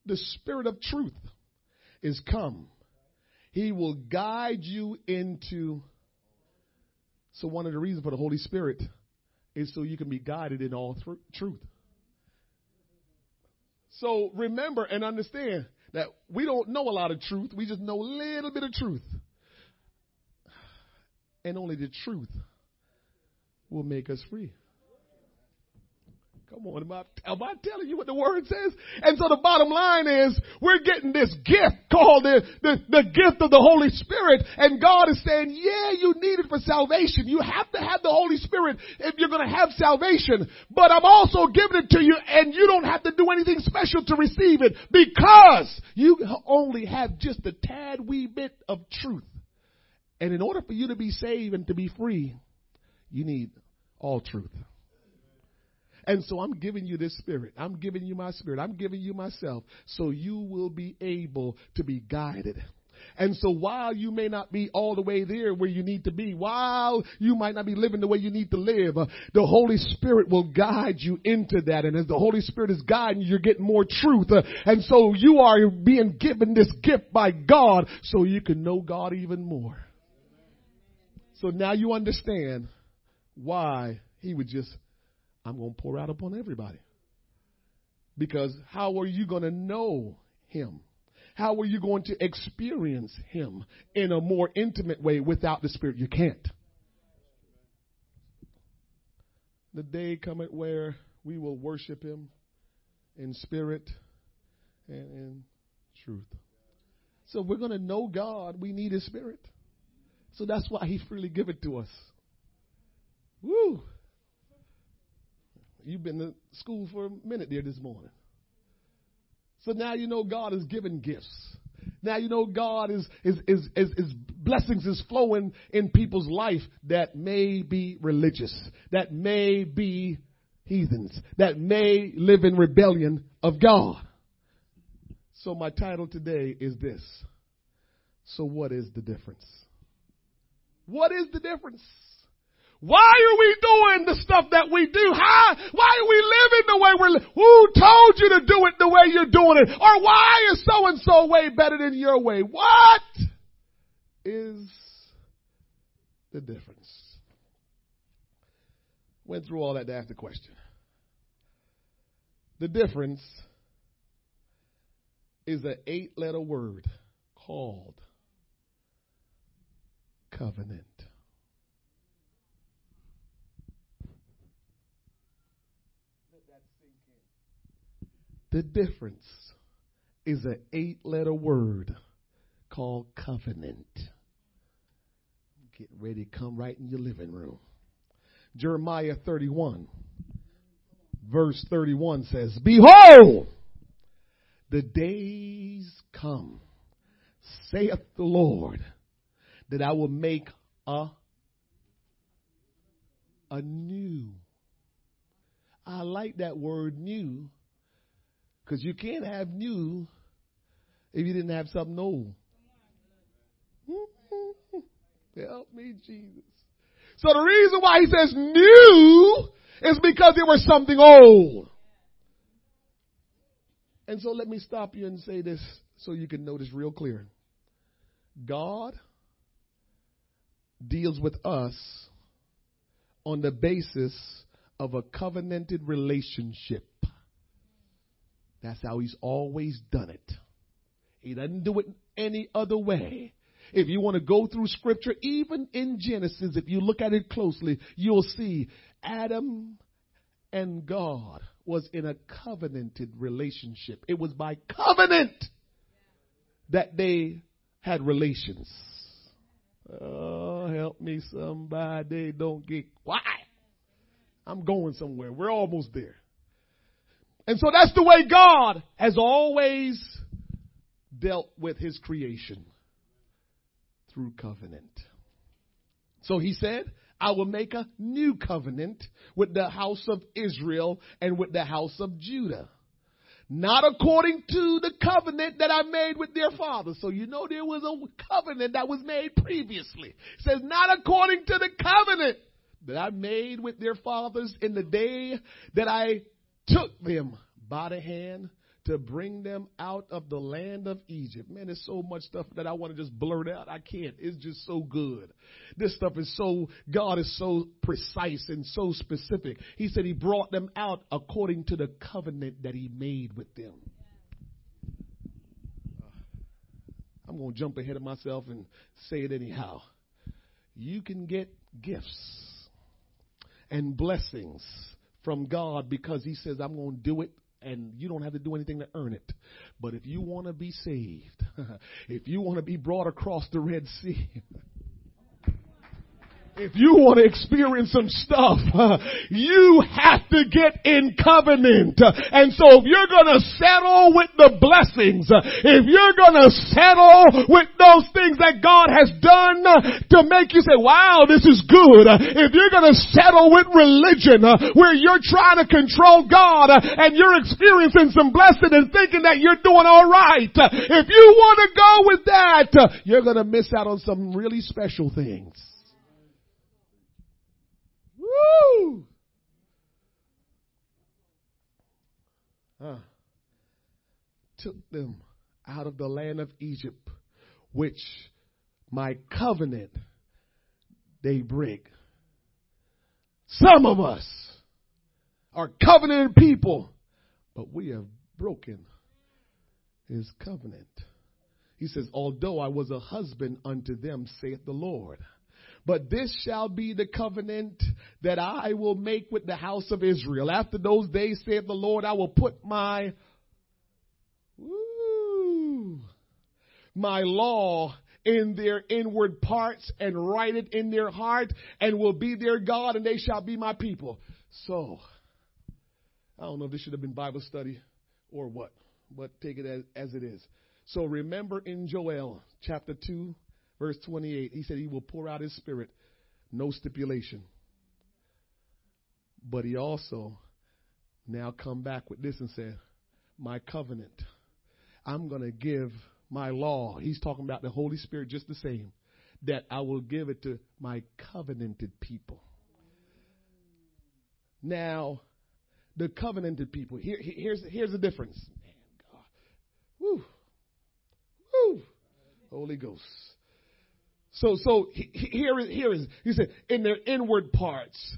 the spirit of truth, is come, he will guide you into. So, one of the reasons for the Holy Spirit is so you can be guided in all th- truth. So, remember and understand that we don't know a lot of truth, we just know a little bit of truth. And only the truth will make us free. Come on, am I, am I telling you what the word says? And so the bottom line is, we're getting this gift called the, the, the gift of the Holy Spirit, and God is saying, yeah, you need it for salvation. You have to have the Holy Spirit if you're gonna have salvation. But I'm also giving it to you, and you don't have to do anything special to receive it, because you only have just a tad wee bit of truth. And in order for you to be saved and to be free, you need all truth. And so I'm giving you this spirit. I'm giving you my spirit. I'm giving you myself so you will be able to be guided. And so while you may not be all the way there where you need to be, while you might not be living the way you need to live, the Holy Spirit will guide you into that. And as the Holy Spirit is guiding you, you're getting more truth. And so you are being given this gift by God so you can know God even more. So now you understand why he would just I'm going to pour out upon everybody. Because how are you going to know him? How are you going to experience him in a more intimate way without the Spirit? You can't. The day cometh where we will worship him in spirit and in truth. So we're going to know God. We need his spirit. So that's why he freely give it to us. Woo! You've been to school for a minute there this morning. So now you know God is giving gifts. Now you know God is, is, is, is, is blessings is flowing in people's life that may be religious, that may be heathens, that may live in rebellion of God. So my title today is this. So what is the difference? What is the difference? Why are we doing the stuff that we do? How, why are we living the way we're living? Who told you to do it the way you're doing it? Or why is so and so way better than your way? What is the difference? Went through all that to ask the question. The difference is an eight letter word called covenant. The difference is an eight letter word called covenant. Get ready to come right in your living room. Jeremiah 31, verse 31 says, Behold, the days come, saith the Lord, that I will make a a new. I like that word new because you can't have new if you didn't have something old. Help me, Jesus. So the reason why he says new is because there was something old. And so let me stop you and say this so you can notice real clear. God deals with us on the basis of a covenanted relationship. That's how he's always done it. He doesn't do it any other way. If you want to go through scripture, even in Genesis, if you look at it closely, you'll see Adam and God was in a covenanted relationship. It was by covenant that they had relations. Oh, help me somebody. Don't get quiet. I'm going somewhere. We're almost there. And so that's the way God has always dealt with his creation through covenant. So he said, I will make a new covenant with the house of Israel and with the house of Judah. Not according to the covenant that I made with their fathers. So you know there was a covenant that was made previously. It says not according to the covenant that I made with their fathers in the day that I took them by the hand to bring them out of the land of Egypt. Man, there's so much stuff that I want to just blurt out. I can't. It's just so good. This stuff is so, God is so precise and so specific. He said he brought them out according to the covenant that he made with them. I'm going to jump ahead of myself and say it anyhow. You can get gifts and blessings from God because he says, I'm going to do it and you don't have to do anything to earn it. But if you want to be saved, if you want to be brought across the Red Sea, if you want to experience some stuff, you have to get in covenant. And so if you're going to settle with the blessings, if you're going to settle with those things that God has done to make you say, wow, this is good. If you're going to settle with religion where you're trying to control God and you're experiencing some blessing and thinking that you're doing all right, if you want to go with that, you're going to miss out on some really special things. Woo! Uh, took them out of the land of Egypt, which my covenant they break. Some of us are covenant people, but we have broken his covenant. He says, although I was a husband unto them, saith the Lord. But this shall be the covenant that I will make with the house of Israel. After those days, saith the Lord, I will put my, woo, my law in their inward parts and write it in their heart and will be their God and they shall be my people. So, I don't know if this should have been Bible study or what, but take it as, as it is. So remember in Joel chapter 2, verse 28, he said he will pour out his spirit, no stipulation. But he also now come back with this and said, my covenant. I'm going to give my law. He's talking about the Holy Spirit just the same. That I will give it to my covenanted people. Now, the covenanted people. Here, here's here's the difference. Man, God, woo, woo, Holy Ghost. So, so here, here is, he said, in their inward parts,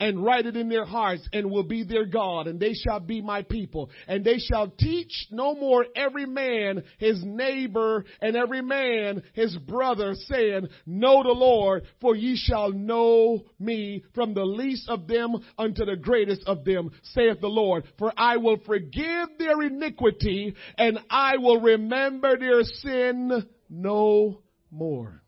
and write it in their hearts and will be their God and they shall be my people. And they shall teach no more every man his neighbor and every man his brother saying, know the Lord for ye shall know me from the least of them unto the greatest of them saith the Lord. For I will forgive their iniquity and I will remember their sin no more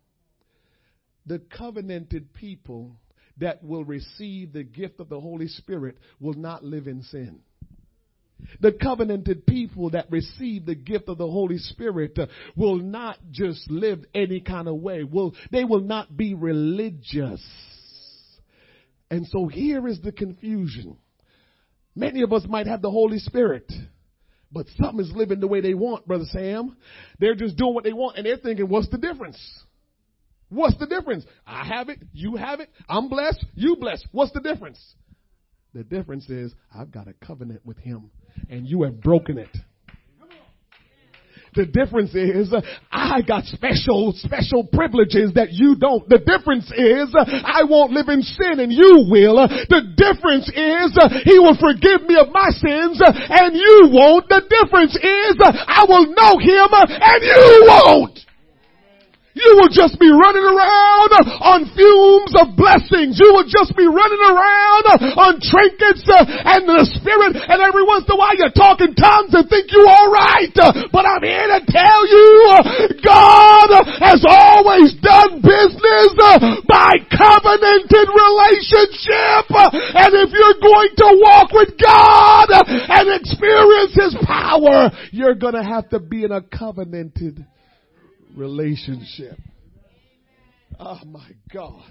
the covenanted people that will receive the gift of the Holy Spirit will not live in sin. The covenanted people that receive the gift of the Holy Spirit will not just live any kind of way. Will, they will not be religious. And so here is the confusion. Many of us might have the Holy Spirit, but some is living the way they want, Brother Sam. They're just doing what they want and they're thinking, what's the difference? What's the difference? I have it, you have it, I'm blessed, you blessed. What's the difference? The difference is I've got a covenant with him and you have broken it. The difference is I got special, special privileges that you don't. The difference is I won't live in sin and you will. The difference is he will forgive me of my sins and you won't. The difference is I will know him and you won't. You will just be running around on fumes of blessings. You will just be running around on trinkets uh, and the spirit and every once in a while you're talking tongues and think you're alright. But I'm here to tell you, God has always done business by covenanted relationship. And if you're going to walk with God and experience His power, you're gonna have to be in a covenanted relationship. Oh my God.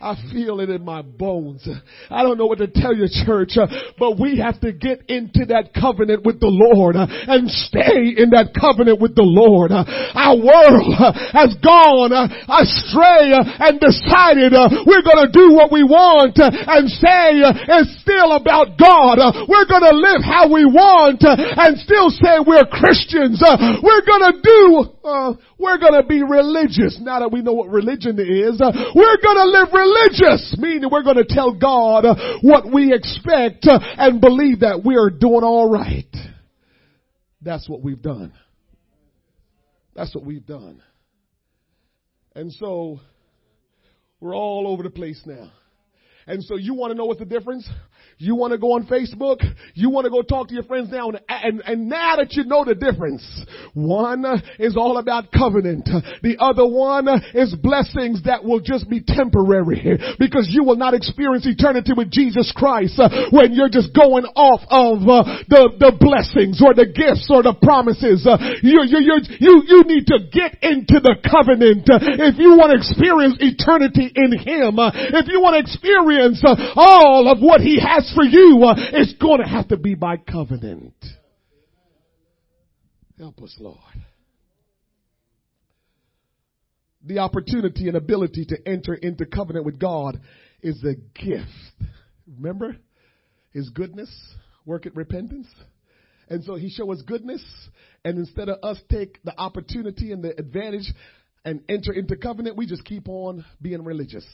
I feel it in my bones. I don't know what to tell you, church, but we have to get into that covenant with the Lord and stay in that covenant with the Lord. Our world has gone astray and decided we're going to do what we want and say it's still about God. We're going to live how we want and still say we're Christians. We're going to do, uh, we're to be religious now that we know what religion is, uh, we're gonna live religious, meaning we're gonna tell God uh, what we expect uh, and believe that we are doing alright. That's what we've done. That's what we've done. And so, we're all over the place now. And so you want to know what the difference? You want to go on Facebook? You want to go talk to your friends now? And, and, and now that you know the difference, one is all about covenant. The other one is blessings that will just be temporary because you will not experience eternity with Jesus Christ when you're just going off of uh, the, the blessings or the gifts or the promises. Uh, you, you, you, you, you need to get into the covenant if you want to experience eternity in Him. If you want to experience uh, all of what He has for you, uh, it's going to have to be by covenant. Help us, Lord. The opportunity and ability to enter into covenant with God is a gift. Remember? His goodness, work at repentance. And so he show us goodness, and instead of us take the opportunity and the advantage and enter into covenant, we just keep on being religious.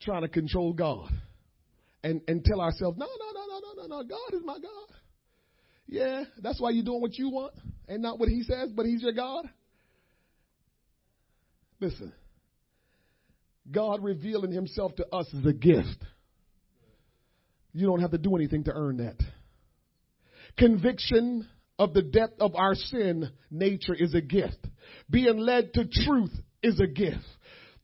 Trying to control God and, and tell ourselves, no, no, no, no, no, no, no, God is my God. Yeah, that's why you're doing what you want and not what He says, but He's your God. Listen, God revealing Himself to us is a gift. You don't have to do anything to earn that. Conviction of the depth of our sin nature is a gift. Being led to truth is a gift.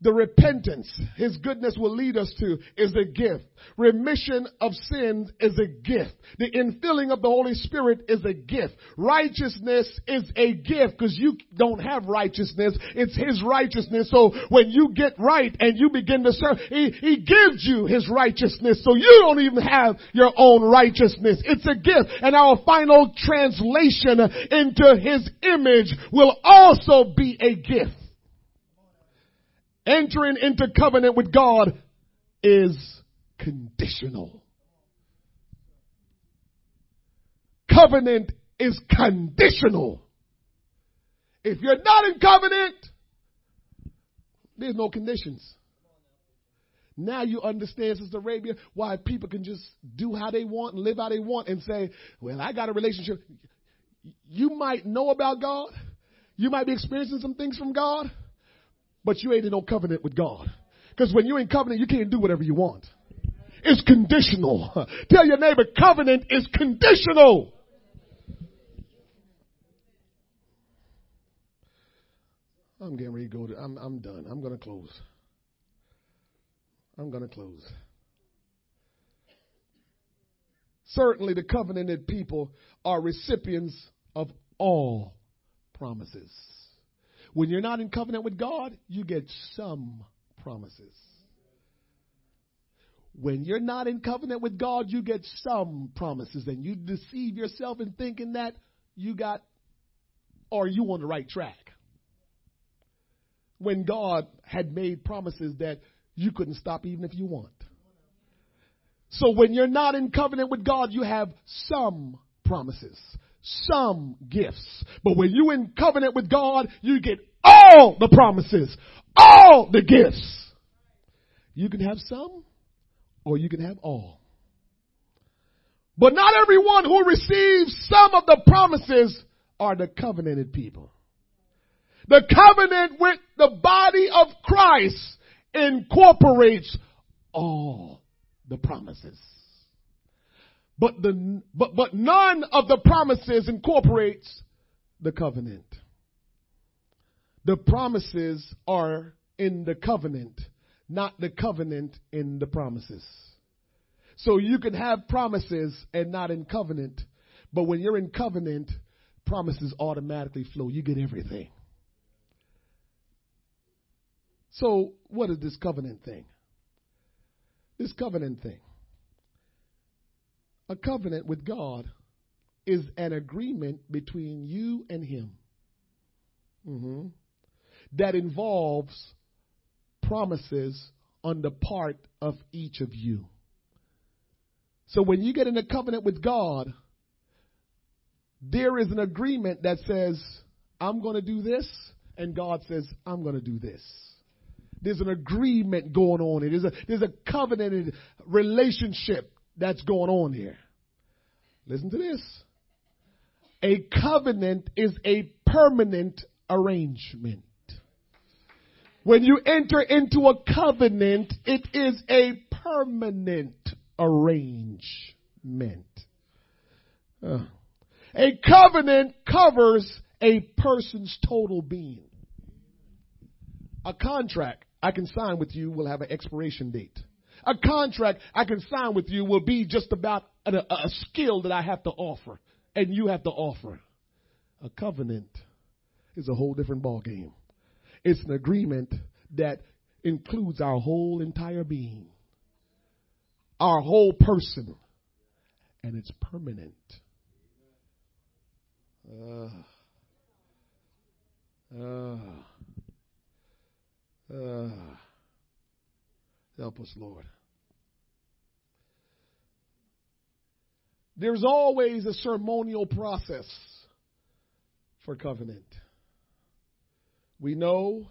The repentance His goodness will lead us to is a gift. Remission of sins is a gift. The infilling of the Holy Spirit is a gift. Righteousness is a gift because you don't have righteousness. It's His righteousness. So when you get right and you begin to serve, He, he gives you His righteousness. So you don't even have your own righteousness. It's a gift. And our final translation into His image will also be a gift entering into covenant with God is conditional. Covenant is conditional. If you're not in covenant, there's no conditions. Now you understand, Sister Arabia, why people can just do how they want and live how they want and say, well, I got a relationship. You might know about God. You might be experiencing some things from God but you ain't in no covenant with God. Because when you're in covenant, you can't do whatever you want. It's conditional. Tell your neighbor, covenant is conditional. I'm getting ready to go to, I'm, I'm done. I'm going to close. I'm going to close. Certainly, the covenanted people are recipients of all promises. When you're not in covenant with God, you get some promises. When you're not in covenant with God, you get some promises, and you deceive yourself in thinking that you got or you on the right track. When God had made promises that you couldn't stop even if you want. So when you're not in covenant with God, you have some promises some gifts. But when you're in covenant with God, you get all the promises, all the gifts. You can have some or you can have all. But not everyone who receives some of the promises are the covenanted people. The covenant with the body of Christ incorporates all the promises. But the, but, but none of the promises incorporates the covenant. The promises are in the covenant, not the covenant in the promises. So you can have promises and not in covenant, but when you're in covenant, promises automatically flow. You get everything. So, what is this covenant thing? This covenant thing. A covenant with God is an agreement between you and Him mm-hmm. that involves promises on the part of each of you. So when you get in a covenant with God, there is an agreement that says, I'm going to do this, and God says, I'm going to do this. There's an agreement going on here. There's a, there's a covenanted relationship that's going on here. Listen to this. A covenant is a permanent arrangement. When you enter into a covenant, it is a permanent arrangement. Uh, a covenant covers a person's total being. A contract I can sign with you will have an expiration date. A contract I can sign with you will be just about a, a skill that I have to offer and you have to offer. A covenant is a whole different ballgame. It's an agreement that includes our whole entire being, our whole person, and it's permanent. Uh, uh, uh, help us, Lord. There's always a ceremonial process for covenant. We know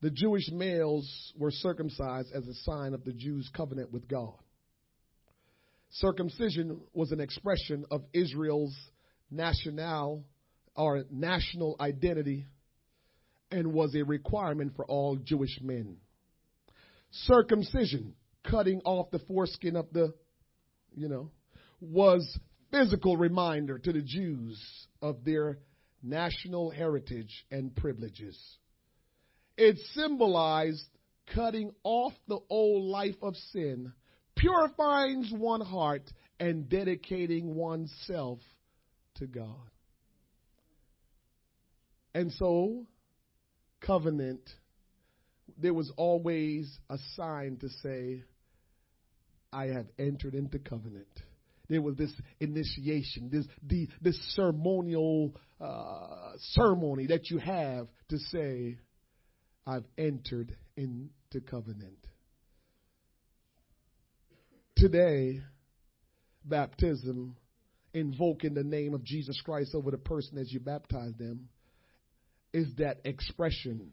the Jewish males were circumcised as a sign of the Jews' covenant with God. Circumcision was an expression of Israel's national or national identity and was a requirement for all Jewish men. Circumcision, cutting off the foreskin of the, you know, was physical reminder to the Jews of their national heritage and privileges. It symbolized cutting off the old life of sin, purifying one's heart, and dedicating oneself to God. And so, covenant, there was always a sign to say, I have entered into covenant. There was this initiation, this the, this ceremonial uh, ceremony that you have to say, I've entered into covenant. Today, baptism, invoking the name of Jesus Christ over the person as you baptize them, is that expression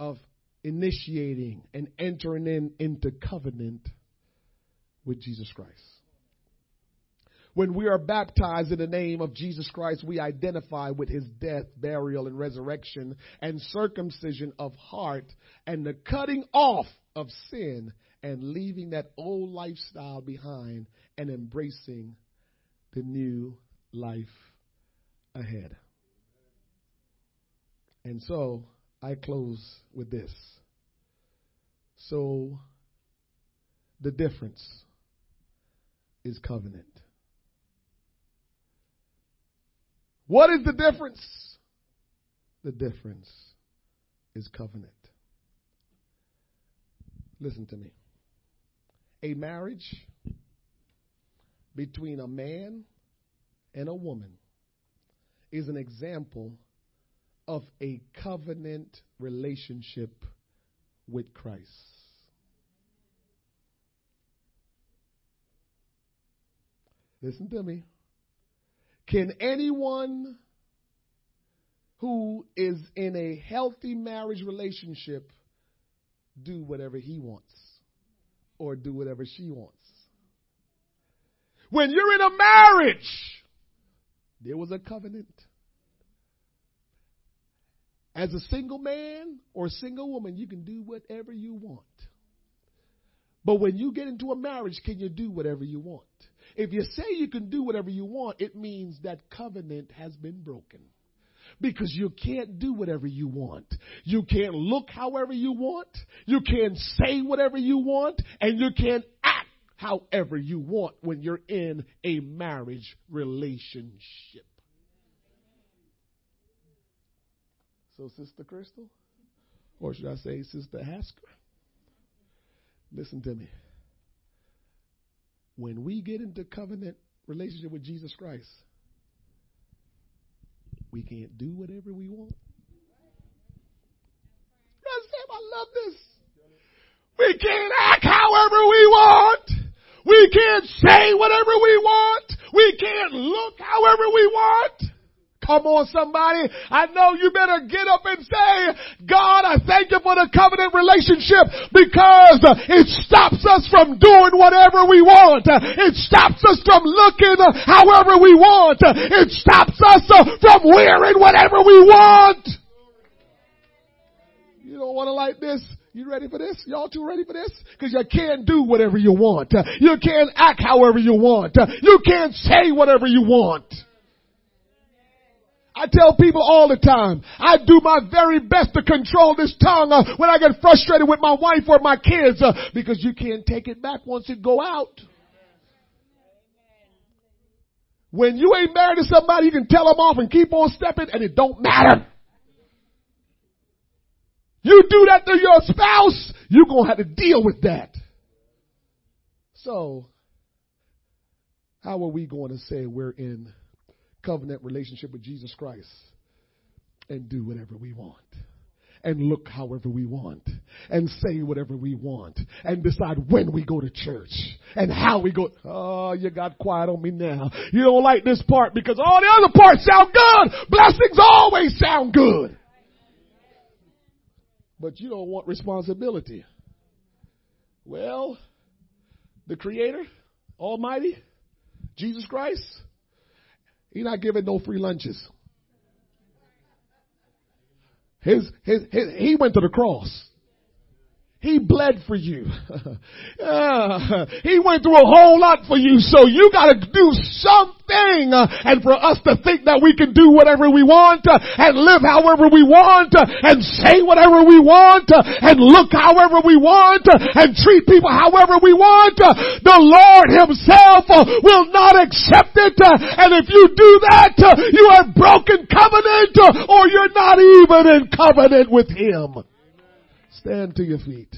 of initiating and entering in into covenant with Jesus Christ. When we are baptized in the name of Jesus Christ, we identify with his death, burial, and resurrection, and circumcision of heart, and the cutting off of sin, and leaving that old lifestyle behind and embracing the new life ahead. And so I close with this. So the difference is covenant. What is the difference? The difference is covenant. Listen to me. A marriage between a man and a woman is an example of a covenant relationship with Christ. Listen to me. Can anyone who is in a healthy marriage relationship do whatever he wants or do whatever she wants? When you're in a marriage, there was a covenant. As a single man or a single woman, you can do whatever you want. But when you get into a marriage, can you do whatever you want? If you say you can do whatever you want, it means that covenant has been broken. Because you can't do whatever you want. You can't look however you want. You can't say whatever you want. And you can't act however you want when you're in a marriage relationship. So, Sister Crystal, or should I say, Sister Hasker, listen to me. When we get into covenant relationship with Jesus Christ, we can't do whatever we want. I love this. We can't act however we want. We can't say whatever we want. We can't look however we want. Come on somebody. I know you better get up and say, God, I thank you for the covenant relationship because it stops us from doing whatever we want. It stops us from looking however we want. It stops us from wearing whatever we want. You don't want to like this? You ready for this? Y'all too ready for this? Cause you can't do whatever you want. You can't act however you want. You can't say whatever you want. I tell people all the time, I do my very best to control this tongue uh, when I get frustrated with my wife or my kids uh, because you can't take it back once it go out. When you ain't married to somebody, you can tell them off and keep on stepping and it don't matter. You do that to your spouse, you're going to have to deal with that. So, how are we going to say we're in covenant relationship with Jesus Christ and do whatever we want? and look however we want and say whatever we want and decide when we go to church and how we go. Oh, you got quiet on me now. You don't like this part because all the other parts sound good. Blessings always sound good. But you don't want responsibility. Well, the Creator, Almighty, Jesus Christ, He's not giving no free lunches. His, his, his, he went to the cross. He bled for you. uh, he went through a whole lot for you, so you gotta do something. Uh, and for us to think that we can do whatever we want, uh, and live however we want, uh, and say whatever we want, uh, and look however we want, uh, and treat people however we want, the Lord Himself will not accept it. and if you do that, you have broken covenant, or you're not even in covenant with Him. Stand to your feet.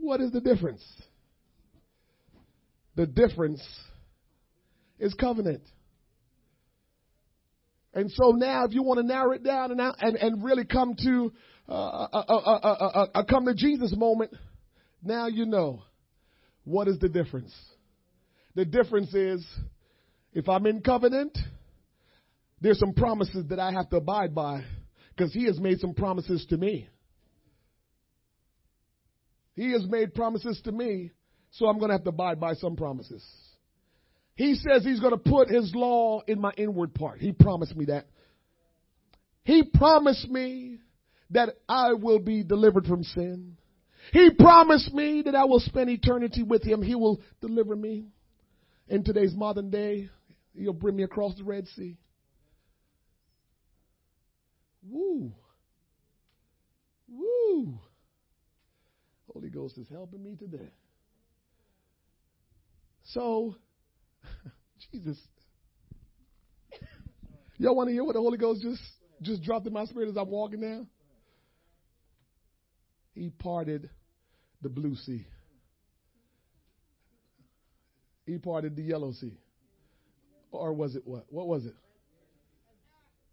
What is the difference? The difference is covenant. And so now, if you want to narrow it down and and, and really come to uh, a, a, a, a come to Jesus moment, now you know what is the difference. The difference is if I'm in covenant, there's some promises that I have to abide by because he has made some promises to me. He has made promises to me, so I'm going to have to abide by some promises. He says he's going to put his law in my inward part. He promised me that. He promised me that I will be delivered from sin. He promised me that I will spend eternity with him. He will deliver me. In today's modern day, he'll bring me across the Red Sea. Woo. Woo. Holy Ghost is helping me today. So, Jesus. Y'all want to hear what the Holy Ghost just just dropped in my spirit as I'm walking now? He parted the blue sea. He parted the yellow sea. Or was it what? What was it?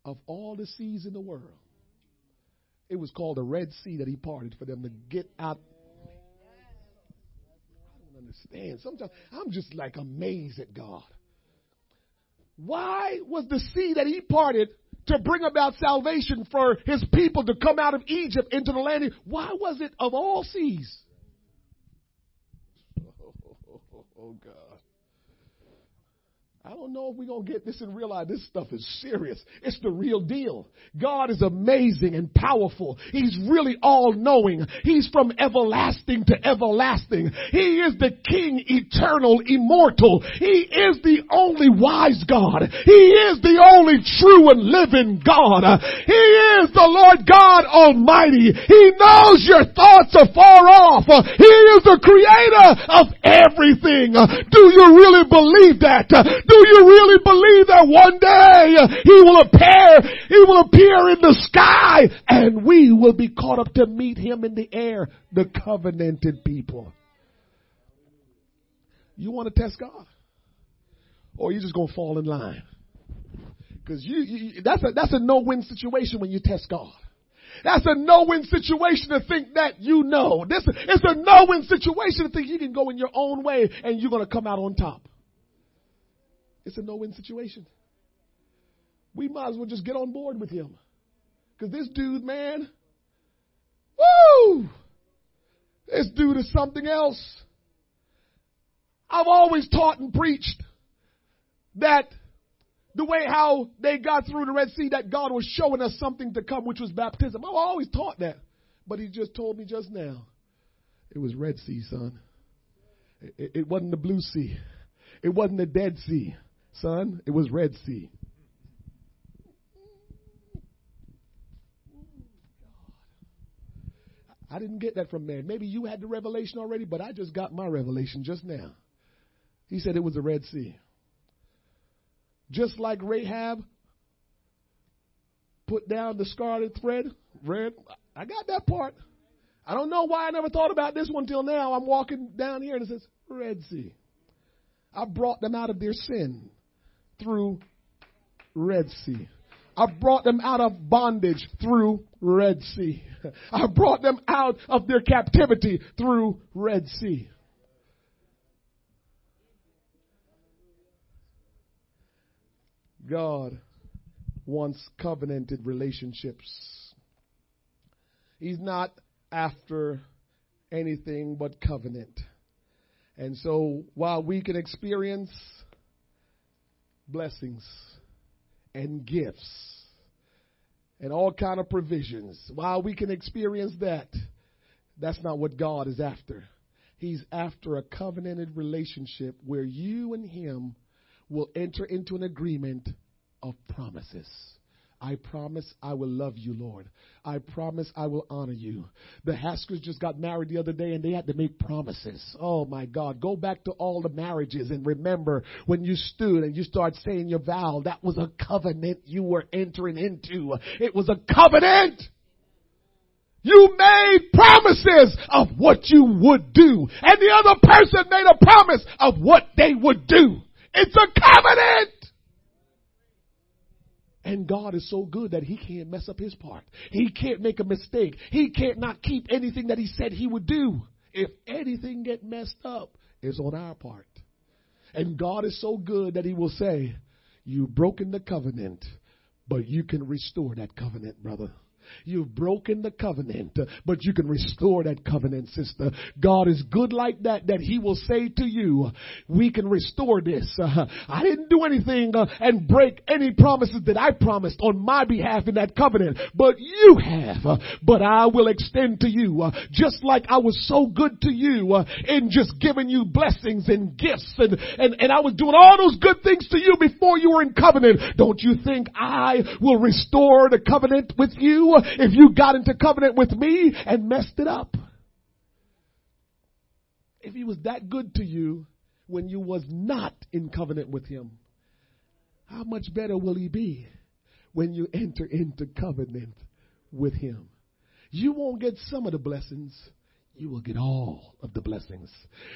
Of all the seas in the world, it was called the Red Sea that he parted for them to get out. I don't understand. Sometimes I'm just like amazed at God. Why was the sea that he parted to bring about salvation for his people to come out of Egypt into the land? Why was it of all seas? Oh, oh, oh, oh God. I don't know if we're going to get this and realize this stuff is serious. It's the real deal. God is amazing and powerful. He's really all knowing. He's from everlasting to everlasting. He is the King, eternal, immortal. He is the only wise God. He is the only true and living God. He is the Lord God Almighty. He knows your thoughts are far off. He is the creator of everything. Do you really believe that? Do do you really believe that one day he will appear, he will appear in the sky and we will be caught up to meet him in the air, the covenanted people? You want to test God? Or you just going to fall in line? Because you, you, that's a, that's a no-win situation when you test God. That's a no-win situation to think that you know. This, is, a no-win situation to think you can go in your own way and you're going to come out on top. It's a no win situation. We might as well just get on board with him. Because this dude, man, woo! This dude is something else. I've always taught and preached that the way how they got through the Red Sea, that God was showing us something to come, which was baptism. I've always taught that. But he just told me just now it was Red Sea, son. It, it wasn't the Blue Sea, it wasn't the Dead Sea. Son, it was Red Sea. I didn't get that from man. Maybe you had the revelation already, but I just got my revelation just now. He said it was the Red Sea. Just like Rahab put down the scarlet thread, red. I got that part. I don't know why I never thought about this one till now. I'm walking down here and it says Red Sea. I brought them out of their sin through Red Sea. I brought them out of bondage through Red Sea. I brought them out of their captivity through Red Sea. God wants covenanted relationships. He's not after anything but covenant. And so while we can experience blessings and gifts and all kind of provisions. While we can experience that, that's not what God is after. He's after a covenanted relationship where you and him will enter into an agreement of promises. I promise I will love you, Lord. I promise I will honor you. The Haskers just got married the other day and they had to make promises. Oh my God. Go back to all the marriages and remember when you stood and you start saying your vow, that was a covenant you were entering into. It was a covenant. You made promises of what you would do. And the other person made a promise of what they would do. It's a covenant. And God is so good that He can't mess up His part. He can't make a mistake. He can't not keep anything that He said He would do. If anything get messed up, it's on our part. And God is so good that He will say, You've broken the covenant, but you can restore that covenant, brother. You've broken the covenant, but you can restore that covenant, sister. God is good like that, that He will say to you, we can restore this. I didn't do anything uh, and break any promises that I promised on my behalf in that covenant, but you have. But I will extend to you, uh, just like I was so good to you uh, in just giving you blessings and gifts and, and, and I was doing all those good things to you before you were in covenant. Don't you think I will restore the covenant with you? If you got into covenant with me and messed it up. If he was that good to you when you was not in covenant with him, how much better will he be when you enter into covenant with him? You won't get some of the blessings. You will get all of the blessings.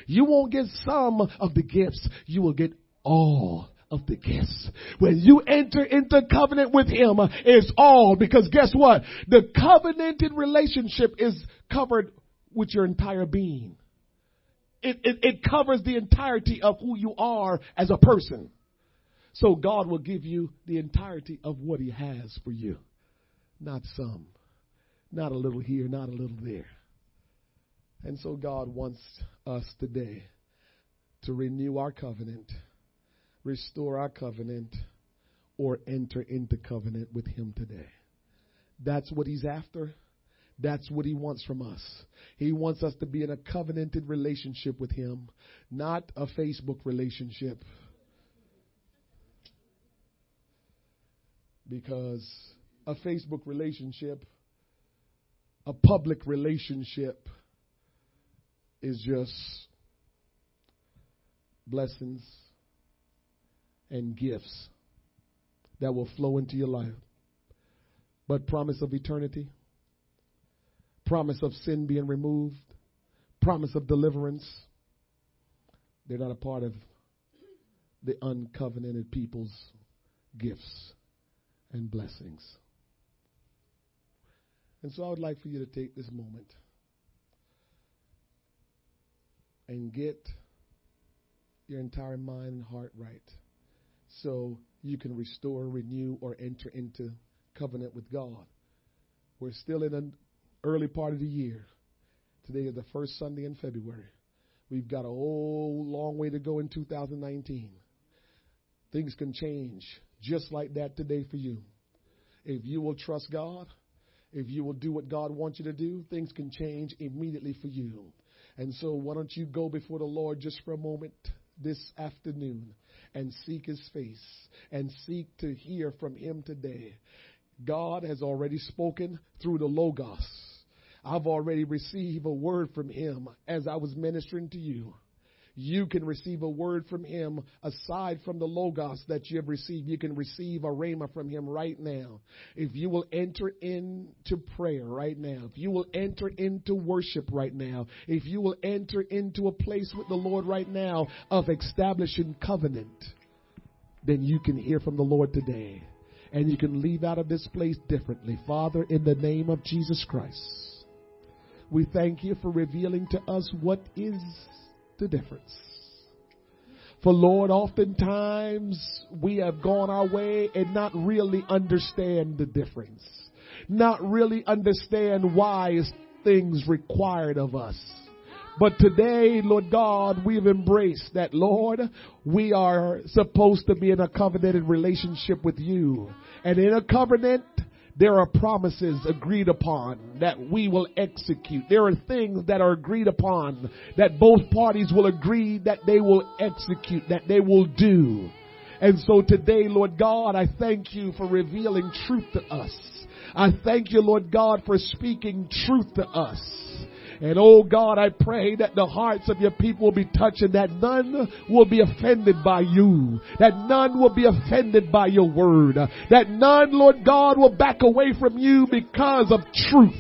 You won't get some of the gifts. You will get all of the gifts. When you enter into covenant with Him, it's all because guess what? The covenanted relationship is covered with your entire being. It, it, it covers the entirety of who you are as a person. So God will give you the entirety of what He has for you. Not some. Not a little here, not a little there. And so God wants us today to renew our covenant restore our covenant or enter into covenant with Him today. That's what He's after. That's what He wants from us. He wants us to be in a covenanted relationship with Him, not a Facebook relationship. Because a Facebook relationship, a public relationship, is just blessings and gifts that will flow into your life. But promise of eternity, promise of sin being removed, promise of deliverance, they're not a part of the uncovenanted people's gifts and blessings. And so I would like for you to take this moment and get your entire mind and heart right so you can restore, renew, or enter into covenant with God. We're still in an early part of the year. Today is the first Sunday in February. We've got a whole long way to go in 2019. Things can change just like that today for you. If you will trust God, if you will do what God wants you to do, things can change immediately for you. And so, why don't you go before the Lord just for a moment this afternoon and seek His face and seek to hear from Him today. God has already spoken through the Logos. I've already received a word from Him as I was ministering to you you can receive a word from him aside from the logos that you have received. You can receive a rhema from him right now. If you will enter into prayer right now, if you will enter into worship right now, if you will enter into a place with the Lord right now of establishing covenant, then you can hear from the Lord today. And you can leave out of this place differently. Father, in the name of Jesus Christ, we thank you for revealing to us what is the difference. For Lord, oftentimes we have gone our way and not really understand the difference. Not really understand why is things required of us. But today, Lord God, we've embraced that, Lord, we are supposed to be in a covenanted relationship with you. And in a covenant, there are promises agreed upon that we will execute. There are things that are agreed upon that both parties will agree that they will execute, that they will do. And so today, Lord God, I thank you for revealing truth to us. I thank you, Lord God, for speaking truth to us. And oh God, I pray that the hearts of your people will be touched and that none will be offended by you. That none will be offended by your word. That none, Lord God, will back away from you because of truth.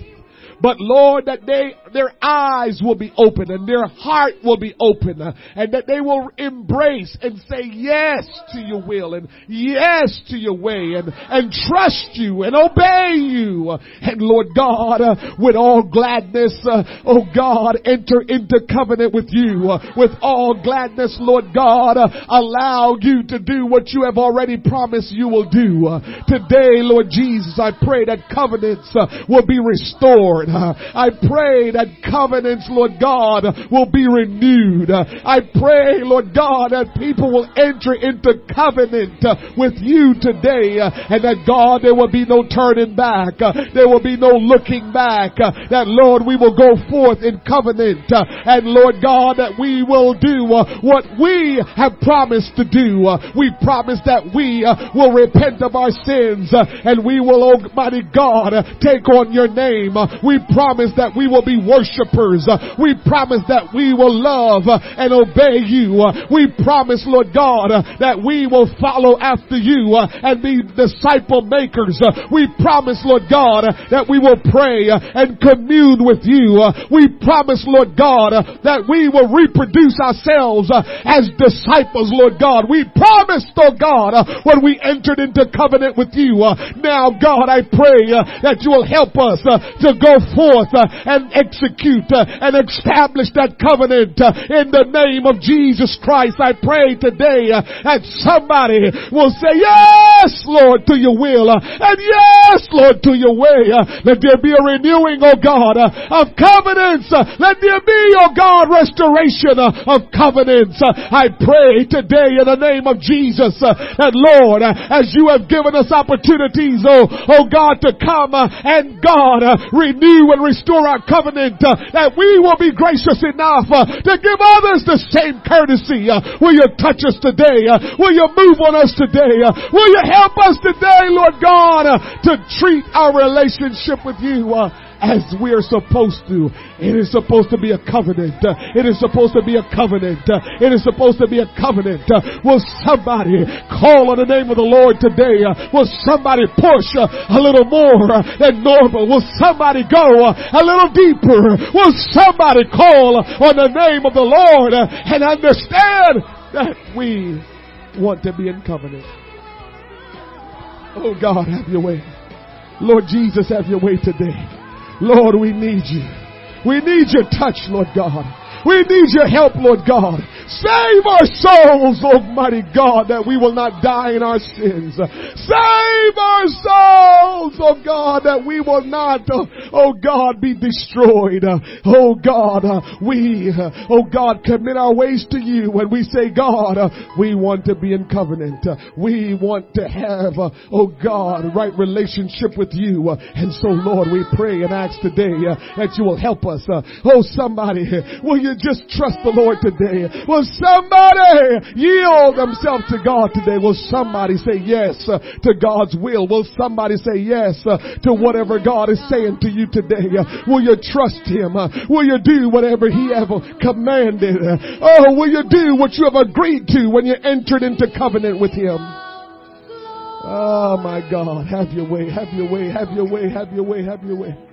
But Lord, that they, their eyes will be open and their heart will be open uh, and that they will embrace and say yes to your will and yes to your way and, and trust you and obey you. And Lord God, uh, with all gladness, uh, oh God, enter into covenant with you. Uh, with all gladness, Lord God, uh, allow you to do what you have already promised you will do. Uh, today, Lord Jesus, I pray that covenants will be restored. I pray that covenants, Lord God, will be renewed. I pray, Lord God, that people will enter into covenant uh, with you today uh, and that God, there will be no turning back. Uh, there will be no looking back. That Lord, we will go forth in covenant and Lord God, that we will do what we have promised to do. We promise that we will repent of our sins and we will, Almighty God, take on your name. We promise that we will be worshipers. Uh, we promise that we will love uh, and obey you. Uh, we promise, Lord God, that we will follow after you and be disciple makers. We promise, Lord God, that we will pray and commune with you. We promise, Lord God, that we will reproduce ourselves as disciples, Lord God. We promised, oh God, when we entered into covenant with you. Now, God, I pray that you will help us to go forth uh, and execute uh, and establish that covenant uh, in the name of Jesus Christ. I pray today uh, that somebody will say, yes, Lord, to your will, uh, and yes, Lord, to your way. Uh, let there be a renewing, oh God, uh, of covenants. Uh, let there be, oh God, restoration uh, of covenants. Uh, I pray today in the name of Jesus uh, that Lord, uh, as you have given us opportunities, oh, oh God, to come uh, and God uh, renew and restore our covenant, uh, that we will be gracious enough uh, to give others the same courtesy. Uh, will you touch us today? Will you move on us today? Will you help us today, Lord God, to treat our relationship with you as we're supposed to. It is supposed to be a covenant. It is supposed to be a covenant. It is supposed to be a covenant. Will somebody call on the name of the Lord today? Will somebody push a little more than normal? Will somebody go a little deeper? Will somebody call on the name of the Lord and understand that we want to be in covenant? Oh God, have your way. Lord Jesus, have your way today. Lord, we need you. We need your touch, Lord God. We need your help, Lord God. Save our souls, Almighty God, that we will not die in our sins. Save our souls, oh God, that we will not, oh God, be destroyed. Oh God, we, oh God, commit our ways to you when we say, God, we want to be in covenant. We want to have, oh God, right relationship with you. And so, Lord, we pray and ask today that you will help us. Oh, somebody, will you just trust the Lord today? Will somebody yield themselves to God today? Will somebody say yes uh, to God's will? Will somebody say yes uh, to whatever God is saying to you today? Uh, will you trust Him? Will you do whatever He ever commanded? Oh, will you do what you have agreed to when you entered into covenant with Him? Oh my God, have your way, have your way, have your way, have your way, have your way.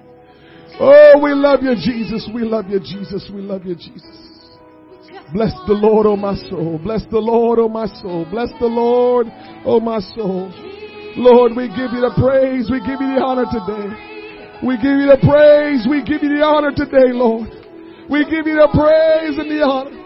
Oh, we love you, Jesus. We love you, Jesus. We love you, Jesus. Bless the Lord, oh my soul. Bless the Lord, oh my soul. Bless the Lord, oh my soul. Lord, we give you the praise. We give you the honor today. We give you the praise. We give you the honor today, Lord. We give you the praise and the honor.